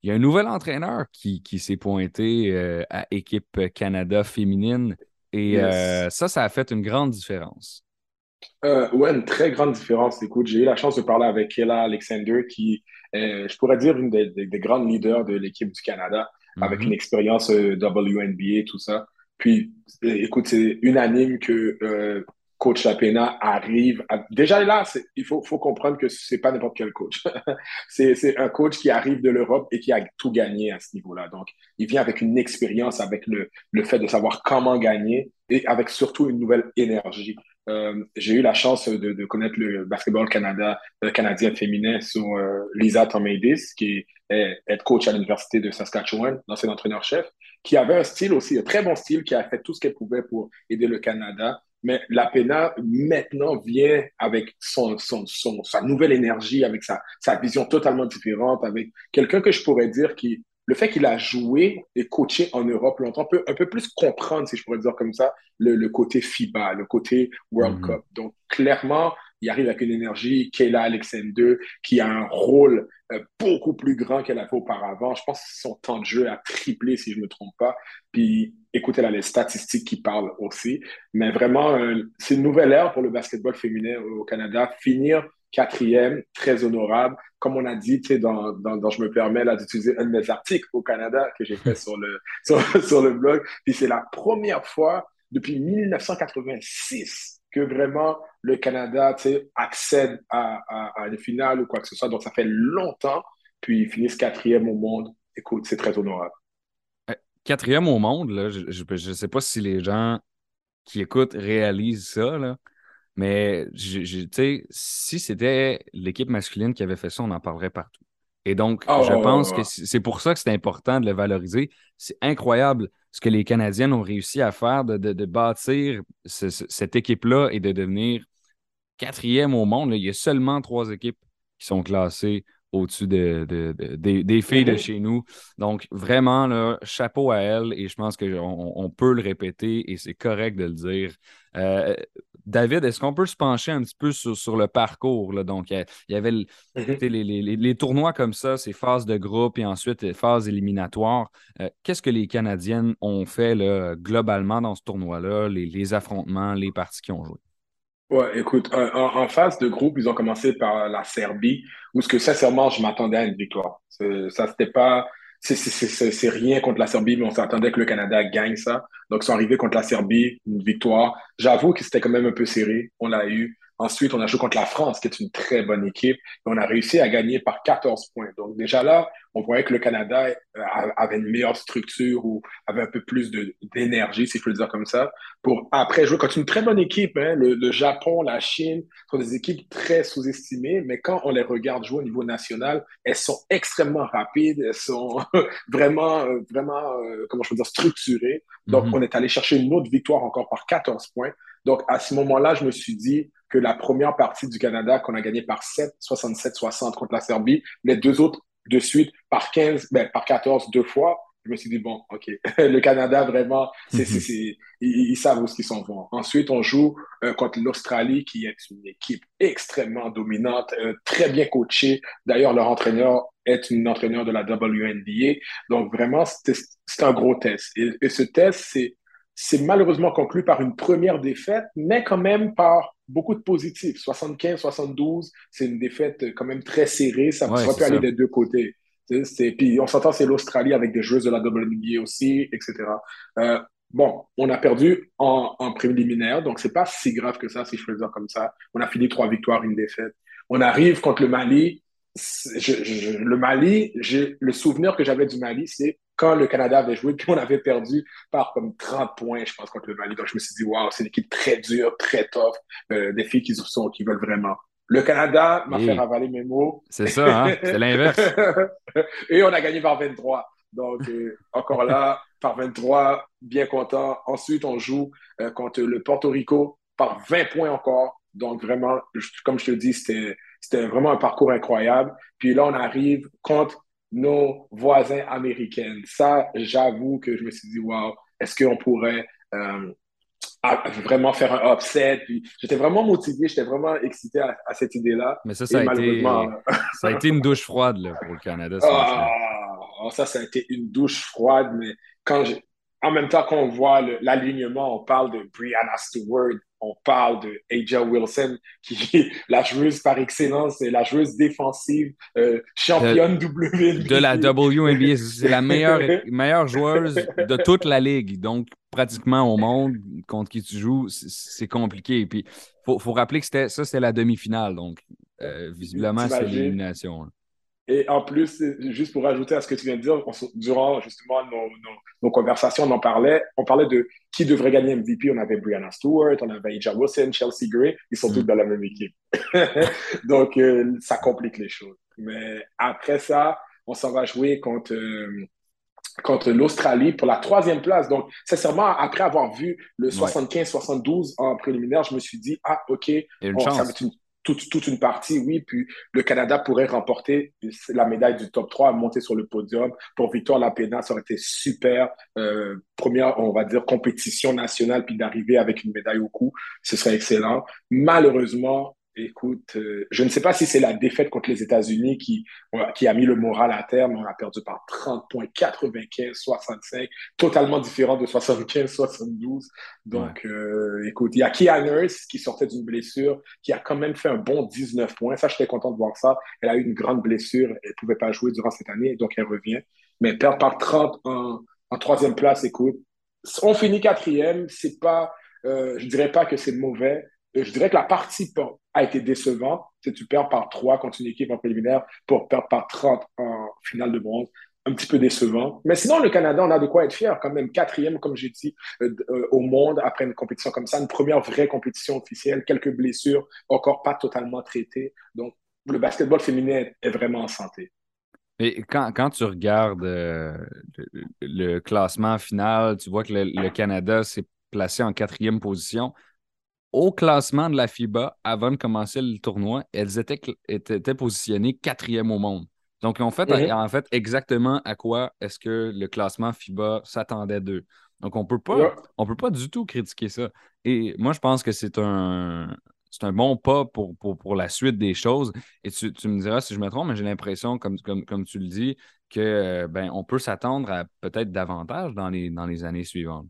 Il y a un nouvel entraîneur qui, qui s'est pointé à équipe Canada féminine. Et euh, ça, ça a fait une grande différence. Euh, ouais, une très grande différence. Écoute, j'ai eu la chance de parler avec Kayla Alexander, qui est, je pourrais dire, une des, grandes leaders de l'équipe du Canada, avec mm-hmm. une expérience euh, WNBA, tout ça. Puis, écoute, c'est unanime que euh, coach Lapena arrive. Déjà là, il faut, faut comprendre que c'est pas n'importe quel coach. <laughs> c'est un coach qui arrive de l'Europe et qui a tout gagné à ce niveau-là. Donc, il vient avec une expérience, avec le, le fait de savoir comment gagner et avec surtout une nouvelle énergie. Euh, j'ai eu la chance de, connaître le basketball Canada, canadien féminin sur euh, Lisa Tomidis, qui est head coach à l'Université de Saskatchewan, l'ancien entraîneur-chef, qui avait un style aussi, un très bon style, qui a fait tout ce qu'elle pouvait pour aider le Canada. Mais la PENA, maintenant, vient avec son, son, son, sa nouvelle énergie, avec sa, sa vision totalement différente, avec quelqu'un que je pourrais dire qui, le fait qu'il a joué et coaché en Europe longtemps peut un peu plus comprendre, si je pourrais dire comme ça, le, le côté FIBA, le côté World mm-hmm. Cup. Donc, clairement, il arrive avec une énergie, Kayla Alexander, qui a un rôle euh, beaucoup plus grand qu'elle a fait auparavant. Je pense que son temps de jeu a triplé, si je ne me trompe pas. Puis, écoutez là les statistiques qui parlent aussi. Mais vraiment, euh, c'est une nouvelle ère pour le basketball féminin au Canada. Finir quatrième, très honorable. Comme on a dit, tu sais, dans, dans, je me permets là d'utiliser un de mes articles au Canada que j'ai fait <laughs> sur le, sur, <laughs> sur le blog. Puis c'est la première fois depuis 1986 que vraiment le Canada accède à, à, une finale ou quoi que ce soit. Donc, ça fait longtemps. Puis, ils finissent quatrième au monde. Écoute, c'est très honorable. Euh, quatrième au monde, là, je ne sais pas si les gens qui écoutent réalisent ça, là, mais sais, si c'était l'équipe masculine qui avait fait ça, on en parlerait partout. Et donc, ah, je pense que c'est pour ça que c'est important de le valoriser. C'est incroyable ce que les Canadiens ont réussi à faire, de, de, bâtir cette équipe-là et de devenir quatrième au monde. Il y a seulement trois équipes qui sont classées au-dessus de, des, filles de chez nous. Donc, vraiment, là, chapeau à elles et je pense qu'on on peut le répéter et c'est correct de le dire. Euh, David, est-ce qu'on peut se pencher un petit peu sur, le parcours? Là? Donc, il y avait mhm. les, tournois comme ça, ces phases de groupe et ensuite les phases éliminatoires. Euh, qu'est-ce que les Canadiennes ont fait là, globalement dans ce tournoi-là, les, affrontements, les parties qui ont joué? Ouais, écoute, en, phase de groupe, ils ont commencé par la Serbie, où ce que sincèrement, je m'attendais à une victoire. Ça, c'était pas, c'est rien contre la Serbie, mais on s'attendait que le Canada gagne ça. Donc, ils sont arrivés contre la Serbie, une victoire. J'avoue que c'était quand même un peu serré. On l'a eu. Ensuite, on a joué contre la France, qui est une très bonne équipe. Et on a réussi à gagner par 14 points. Donc, déjà là, on voyait que le Canada euh, avait une meilleure structure ou avait un peu plus d'énergie, si je peux le dire comme ça, pour après jouer contre une très bonne équipe. Hein. Le, Japon, la Chine sont des équipes très sous-estimées, mais quand on les regarde jouer au niveau national, elles sont extrêmement rapides, elles sont <laughs> vraiment, euh, vraiment, euh, comment je peux dire, structurées. Donc, mm-hmm. on est allé chercher une autre victoire encore par 14 points. Donc, à ce moment-là, je me suis dit que la première partie du Canada, qu'on a gagné par 7, 67-60 contre la Serbie, les deux autres de suite par 15, ben, par 14 deux fois, je me suis dit, bon, OK, <laughs> le Canada, vraiment, c'est, ils, ils, savent où ils s'en vont. Ensuite, on joue euh, contre l'Australie, qui est une équipe extrêmement dominante, euh, très bien coachée. D'ailleurs, leur entraîneur est un entraîneur de la WNBA. Donc, vraiment, c'est un gros test. Et, et ce test, c'est c'est malheureusement conclu par une première défaite, mais quand même par beaucoup de positifs. 75-72, c'est une défaite quand même très serrée. Ça, ouais, peut aller des deux côtés. Puis on s'entend, c'est l'Australie avec des joueuses de la WNBA aussi, etc. Euh, bon, on a perdu en, en préliminaire, donc c'est pas si grave que ça, si je peux le dire comme ça. On a fini trois victoires, une défaite. On arrive contre le Mali. Je, le Mali, le souvenir que j'avais du Mali, c'est quand le Canada avait joué, puis on avait perdu par comme 30 points, je pense, contre le Mali. Donc, je me suis dit, waouh, c'est une équipe très dure, très tough, euh, des filles qui, sont, qui veulent vraiment. Le Canada m'a fait ravaler mes mots. C'est ça, hein? c'est l'inverse. <laughs> Et on a gagné par 23. Donc, euh, encore là, par 23, bien content. Ensuite, on joue euh, contre le Porto Rico par 20 points encore. Donc, vraiment, comme je te dis, c'était vraiment un parcours incroyable. Puis là, on arrive contre nos voisins américains. Ça, j'avoue que je me suis dit, wow, est-ce qu'on pourrait euh, vraiment faire un upset? Puis j'étais vraiment motivé, j'étais vraiment excité à, cette idée-là. Mais ça, ça a, été, <laughs> ça a été une douche froide là, pour le Canada. Ah, ça, ça a été une douche froide, mais quand en même temps qu'on voit l'alignement, on parle de Brianna Stewart, on parle de Aja Wilson, qui est la joueuse par excellence, la joueuse défensive, euh, championne de, WNBA. De la WNBA. C'est la <laughs> meilleure, meilleure joueuse de toute la ligue. Donc, pratiquement au monde, contre qui tu joues, c'est compliqué. Puis, il faut, rappeler que ça, c'était la demi-finale. Donc, euh, visiblement, c'est l'élimination. Et en plus, juste pour ajouter à ce que tu viens de dire, durant justement nos, conversations, on en parlait. On parlait de qui devrait gagner MVP. On avait Brianna Stewart, on avait Aja Wilson, Chelsea Gray. Ils sont tous mm. dans la même équipe. <laughs> Donc, euh, ça complique les choses. Mais après ça, on s'en va jouer contre, euh, contre l'Australie pour la troisième place. Donc, sincèrement, après avoir vu le 75-72 en préliminaire, je me suis dit, ah, OK, ça va être une toute, une partie, oui. Puis le Canada pourrait remporter la médaille du top 3, monter sur le podium. Pour Victoire Lapena, ça aurait été super. Euh, première, on va dire, compétition nationale, puis d'arriver avec une médaille au cou, ce serait excellent. Malheureusement, Écoute, euh, je ne sais pas si c'est la défaite contre les États-Unis qui, qui a mis le moral à terre, mais on a perdu par 30 points, 95-65, totalement différent de 75-72. Donc, euh, écoute, il y a Kia Nurse qui sortait d'une blessure, qui a quand même fait un bon 19 points. Ça, j'étais content de voir ça. Elle a eu une grande blessure, elle ne pouvait pas jouer durant cette année, donc elle revient. Mais perdre par 30 en, en troisième place, écoute, on finit quatrième, c'est pas, euh, je dirais pas que c'est mauvais, je dirais que la partie a été décevante. Tu perds par 3 contre une équipe en préliminaire pour perdre par 30 en finale de bronze, un petit peu décevant. Mais sinon, le Canada, on a de quoi être fier. Quand même, quatrième, comme j'ai dit, euh, euh, au monde après une compétition comme ça, une première vraie compétition officielle, quelques blessures, encore pas totalement traitées. Donc, le basketball féminin est vraiment en santé. Et quand, quand tu regardes euh, le, classement final, tu vois que le Canada s'est placé en quatrième position au classement de la FIBA, avant de commencer le tournoi, elles étaient, étaient, positionnées quatrième au monde. Donc, ils ont fait, mhm. en fait exactement à quoi est-ce que le classement FIBA s'attendait d'eux. Donc, on on peut pas du tout critiquer ça. Et moi, je pense que c'est un, c'est un bon pas pour, pour, la suite des choses. Et tu, me diras si je me trompe, mais j'ai l'impression, comme, comme, comme tu le dis, que ben, on peut s'attendre à peut-être davantage dans les, dans les années suivantes.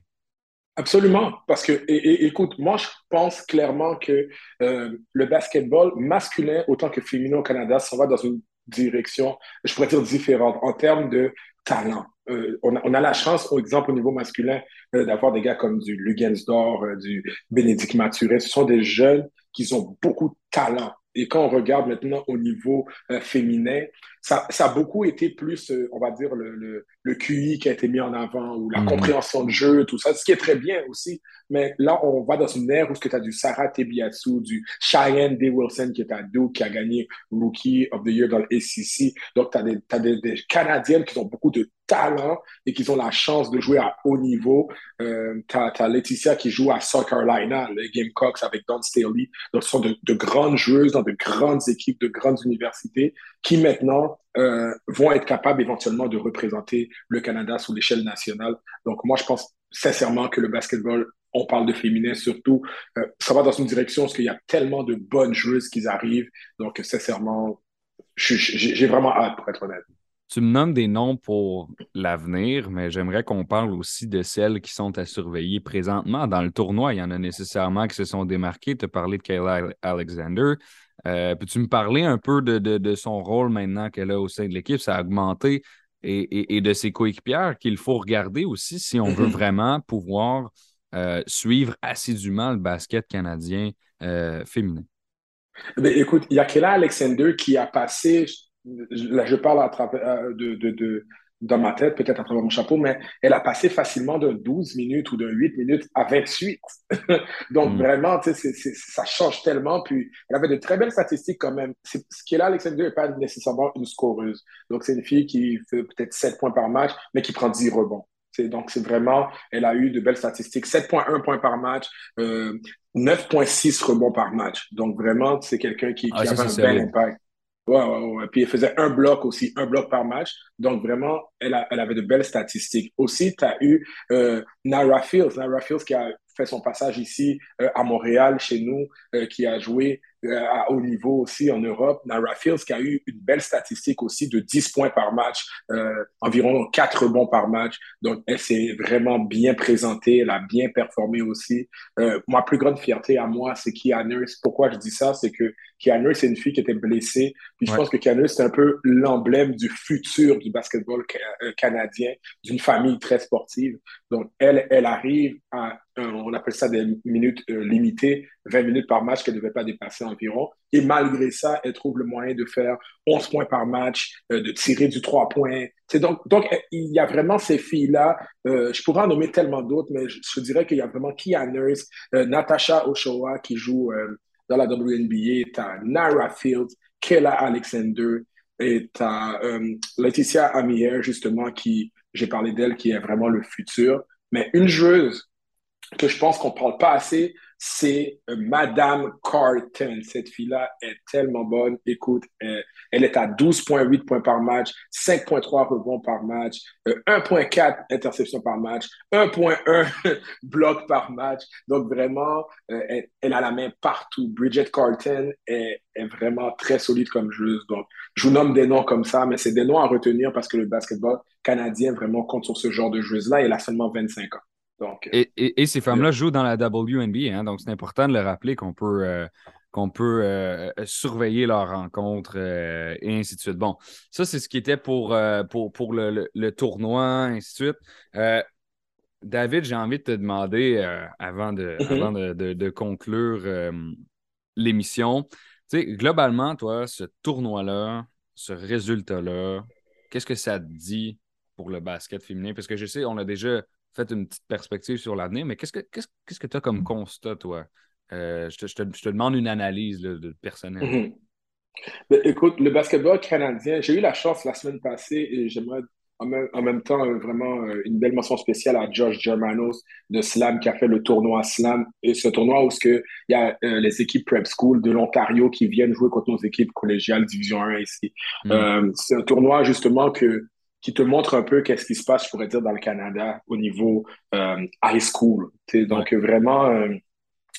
Absolument, parce que, écoute, moi, je pense clairement que euh, le basketball masculin, autant que féminin au Canada, ça va dans une direction, je pourrais dire différente, en termes de talent. Euh, on, a, la chance, par exemple, au niveau masculin, euh, d'avoir des gars comme du Lugensdor, du Bénédicte Maturé. Ce sont des jeunes qui ont beaucoup de talent. Et quand on regarde maintenant au niveau euh, féminin, ça, ça, a beaucoup été plus, euh, on va dire, le, le, le, QI qui a été mis en avant ou la mhm. compréhension de jeu, tout ça, ce qui est très bien aussi. Mais là, on va dans une ère où tu as du Sarah Tebiatsu, du Cheyenne Day Wilson qui est à Duke, qui a gagné Rookie of the Year dans le SEC. Donc, tu as, des, as des, des Canadiennes qui ont beaucoup de talent et qui ont la chance de jouer à haut niveau. Euh, tu as, Laetitia qui joue à South Carolina, les Gamecocks avec Don Staley. Donc, ce sont de, de, grandes joueuses dans de grandes équipes, de grandes universités qui maintenant euh, vont être capables éventuellement de représenter le Canada sous l'échelle nationale. Donc, moi, je pense sincèrement que le basketball, on parle de féminin surtout, euh, ça va dans une direction parce qu'il y a tellement de bonnes joueuses qui arrivent. Donc, sincèrement, j'ai vraiment hâte, pour être honnête. Tu me nommes des noms pour l'avenir, mais j'aimerais qu'on parle aussi de celles qui sont à surveiller présentement. Dans le tournoi, il y en a nécessairement qui se sont démarquées. Tu as parlé de Kayla Alexander. Euh, peux-tu me parler un peu de, son rôle maintenant qu'elle a au sein de l'équipe? Ça a augmenté et, de ses coéquipières qu'il faut regarder aussi si on veut vraiment pouvoir euh, suivre assidûment le basket canadien euh, féminin. Ben, écoute, il y a Kayla Alexander qui a passé là, je parle à travers euh, de, de, dans ma tête, peut-être à travers mon chapeau, mais elle a passé facilement de 12 minutes ou de 8 minutes à 28. <laughs> Donc, mm. vraiment, tu sais, ça change tellement. Puis, elle avait de très belles statistiques quand même. Ce qui est là, Alexandre n'est pas nécessairement une scoreuse. Donc, c'est une fille qui fait peut-être 7 points par match, mais qui prend 10 rebonds. Donc, c'est vraiment, elle a eu de belles statistiques. 7,1 points par match, euh, 9,6 rebonds par match. Donc, vraiment, c'est quelqu'un qui, qui ah, avait un bel impact. Ouais. Puis elle faisait un bloc aussi, un bloc par match. Donc vraiment, elle, avait de belles statistiques. Aussi, tu as eu euh, Nara Fields. Nara Fields qui a fait son passage ici euh, à Montréal, chez nous, euh, qui a joué à haut niveau aussi en Europe. Nara Fields qui a eu une belle statistique aussi de 10 points par match, environ 4 bons par match. Donc, elle s'est vraiment bien présentée, elle a bien performé aussi. ma plus grande fierté à moi, c'est Kia Nurse. Pourquoi je dis ça? C'est que Kia Nurse, c'est une fille qui était blessée. Puis je pense que Kia Nurse, c'est un peu l'emblème du futur du basketball canadien, d'une famille très sportive. Donc, elle, elle arrive à on appelle ça des minutes euh, limitées, 20 minutes par match qu'elle ne devait pas dépasser environ. Et malgré ça, elle trouve le moyen de faire 11 points par match, euh, de tirer du 3 points. C'est donc, donc, il y a vraiment ces filles-là. Euh, je pourrais en nommer tellement d'autres, mais je, dirais qu'il y a vraiment Kia Nurse, Natasha Oshawa qui joue dans la WNBA, tu as Nara Fields, Kayla Alexander, et tu as Laetitia Amier, justement, qui, j'ai parlé d'elle, qui est vraiment le futur. Mais une joueuse que je pense qu'on ne parle pas assez, c'est euh, Madame Carton. Cette fille-là est tellement bonne. Écoute, euh, elle est à 12,8 points par match, 5,3 rebonds par match, 1,4 euh, interceptions par match, 1,1 <laughs> blocs par match. Donc vraiment, elle, a la main partout. Bridget Carton est, est, vraiment très solide comme joueuse. Donc, je vous nomme des noms comme ça, mais c'est des noms à retenir parce que le basketball canadien vraiment compte sur ce genre de joueuse-là. Elle a seulement 25 ans. Euh, et, ces femmes-là jouent dans la WNBA, hein, donc c'est important de le rappeler qu'on peut, euh, qu'on peut euh, surveiller leurs rencontres et ainsi de suite. Bon, ça, c'est ce qui était pour, pour, pour le, tournoi, ainsi de suite. David, j'ai envie de te demander, avant, de, mm-hmm. de, de, conclure l'émission, globalement, toi, ce tournoi-là, ce résultat-là, qu'est-ce que ça te dit pour le basket féminin? Parce que je sais, on a déjà fait une petite perspective sur l'avenir, mais qu'est-ce que tu que as comme constat, toi? Euh, je, te, je, te, demande une analyse de personnelle. Mhm. Ben, écoute, le basketball canadien, j'ai eu la chance la semaine passée et j'aimerais en même, en même temps euh, vraiment euh, une belle mention spéciale à Josh Germanos de Slam qui a fait le tournoi Slam. Et ce tournoi où il y a les équipes Prep School de l'Ontario qui viennent jouer contre nos équipes collégiales Division 1 ici. Mhm. c'est un tournoi justement que qui te montre un peu qu'est-ce qui se passe, je pourrais dire, dans le Canada au niveau euh, high school. Donc, vraiment, euh,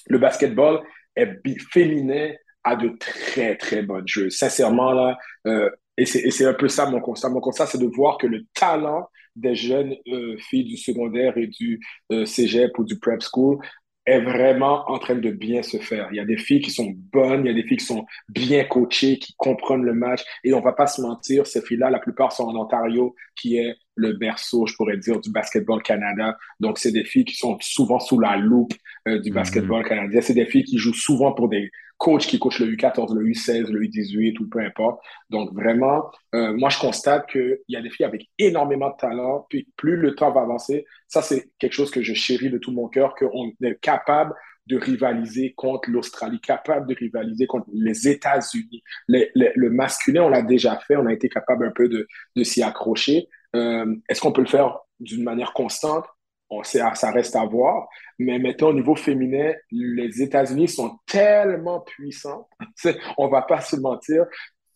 le basketball est féminin a de très, très bonnes jeux. Sincèrement, là, euh, et c'est un peu ça mon constat. Mon constat, c'est de voir que le talent des jeunes filles du secondaire et du cégep ou du prep school est vraiment en train de bien se faire. Il y a des filles qui sont bonnes, il y a des filles qui sont bien coachées, qui comprennent le match. Et on va pas se mentir, ces filles-là, la plupart sont en Ontario, qui est le berceau, je pourrais dire, du basketball Canada. Donc, c'est des filles qui sont souvent sous la loupe euh, du mhm. basketball canadien. C'est des filles qui jouent souvent pour des coachs qui coachent le U14, le U16, le U18 ou peu importe. Donc, vraiment, euh, moi, je constate qu'il y a des filles avec énormément de talent. Puis, plus le temps va avancer, ça, c'est quelque chose que je chéris de tout mon cœur, qu'on est capable de rivaliser contre l'Australie, capable de rivaliser contre les États-Unis. le masculin, on l'a déjà fait, on a été capable un peu de, de s'y accrocher. Euh, est-ce qu'on peut le faire d'une manière constante? On sait, ça reste à voir. Mais maintenant, au niveau féminin, les États-Unis sont tellement puissants. <laughs> on va pas se mentir.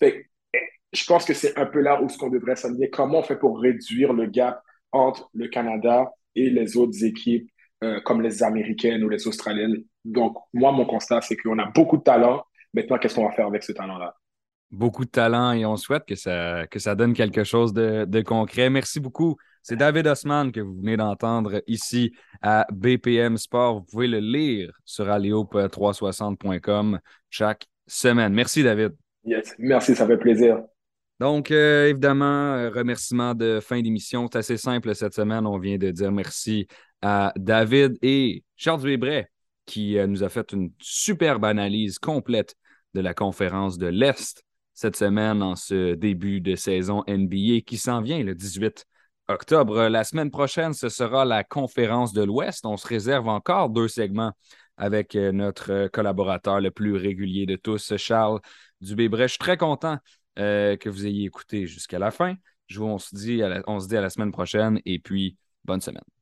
je pense que c'est un peu là où ce qu'on devrait s'aligner. Comment on fait pour réduire le gap entre le Canada et les autres équipes euh, comme les Américaines ou les Australiennes? Donc, moi, mon constat, c'est qu'on a beaucoup de talent. Maintenant, qu'est-ce qu'on va faire avec ce talent-là? Beaucoup de talent et on souhaite que ça, que ça donne quelque chose de, concret. Merci beaucoup. C'est David Osman que vous venez d'entendre ici à BPM Sport. Vous pouvez le lire sur alliop360.com chaque semaine. Merci, David. Yes, merci, ça fait plaisir. Donc, euh, évidemment, euh, remerciement de fin d'émission. C'est assez simple cette semaine. On vient de dire merci à David et Charles Webray qui euh, nous a fait une superbe analyse complète de la conférence de l'Est cette semaine en ce début de saison NBA qui s'en vient le 18 octobre. La semaine prochaine, ce sera la conférence de l'Ouest. On se réserve encore deux segments avec euh, notre collaborateur le plus régulier de tous, Charles Dubé-Brech. Je suis très content euh, que vous ayez écouté jusqu'à la fin. Je vous, on, à la semaine prochaine et puis bonne semaine.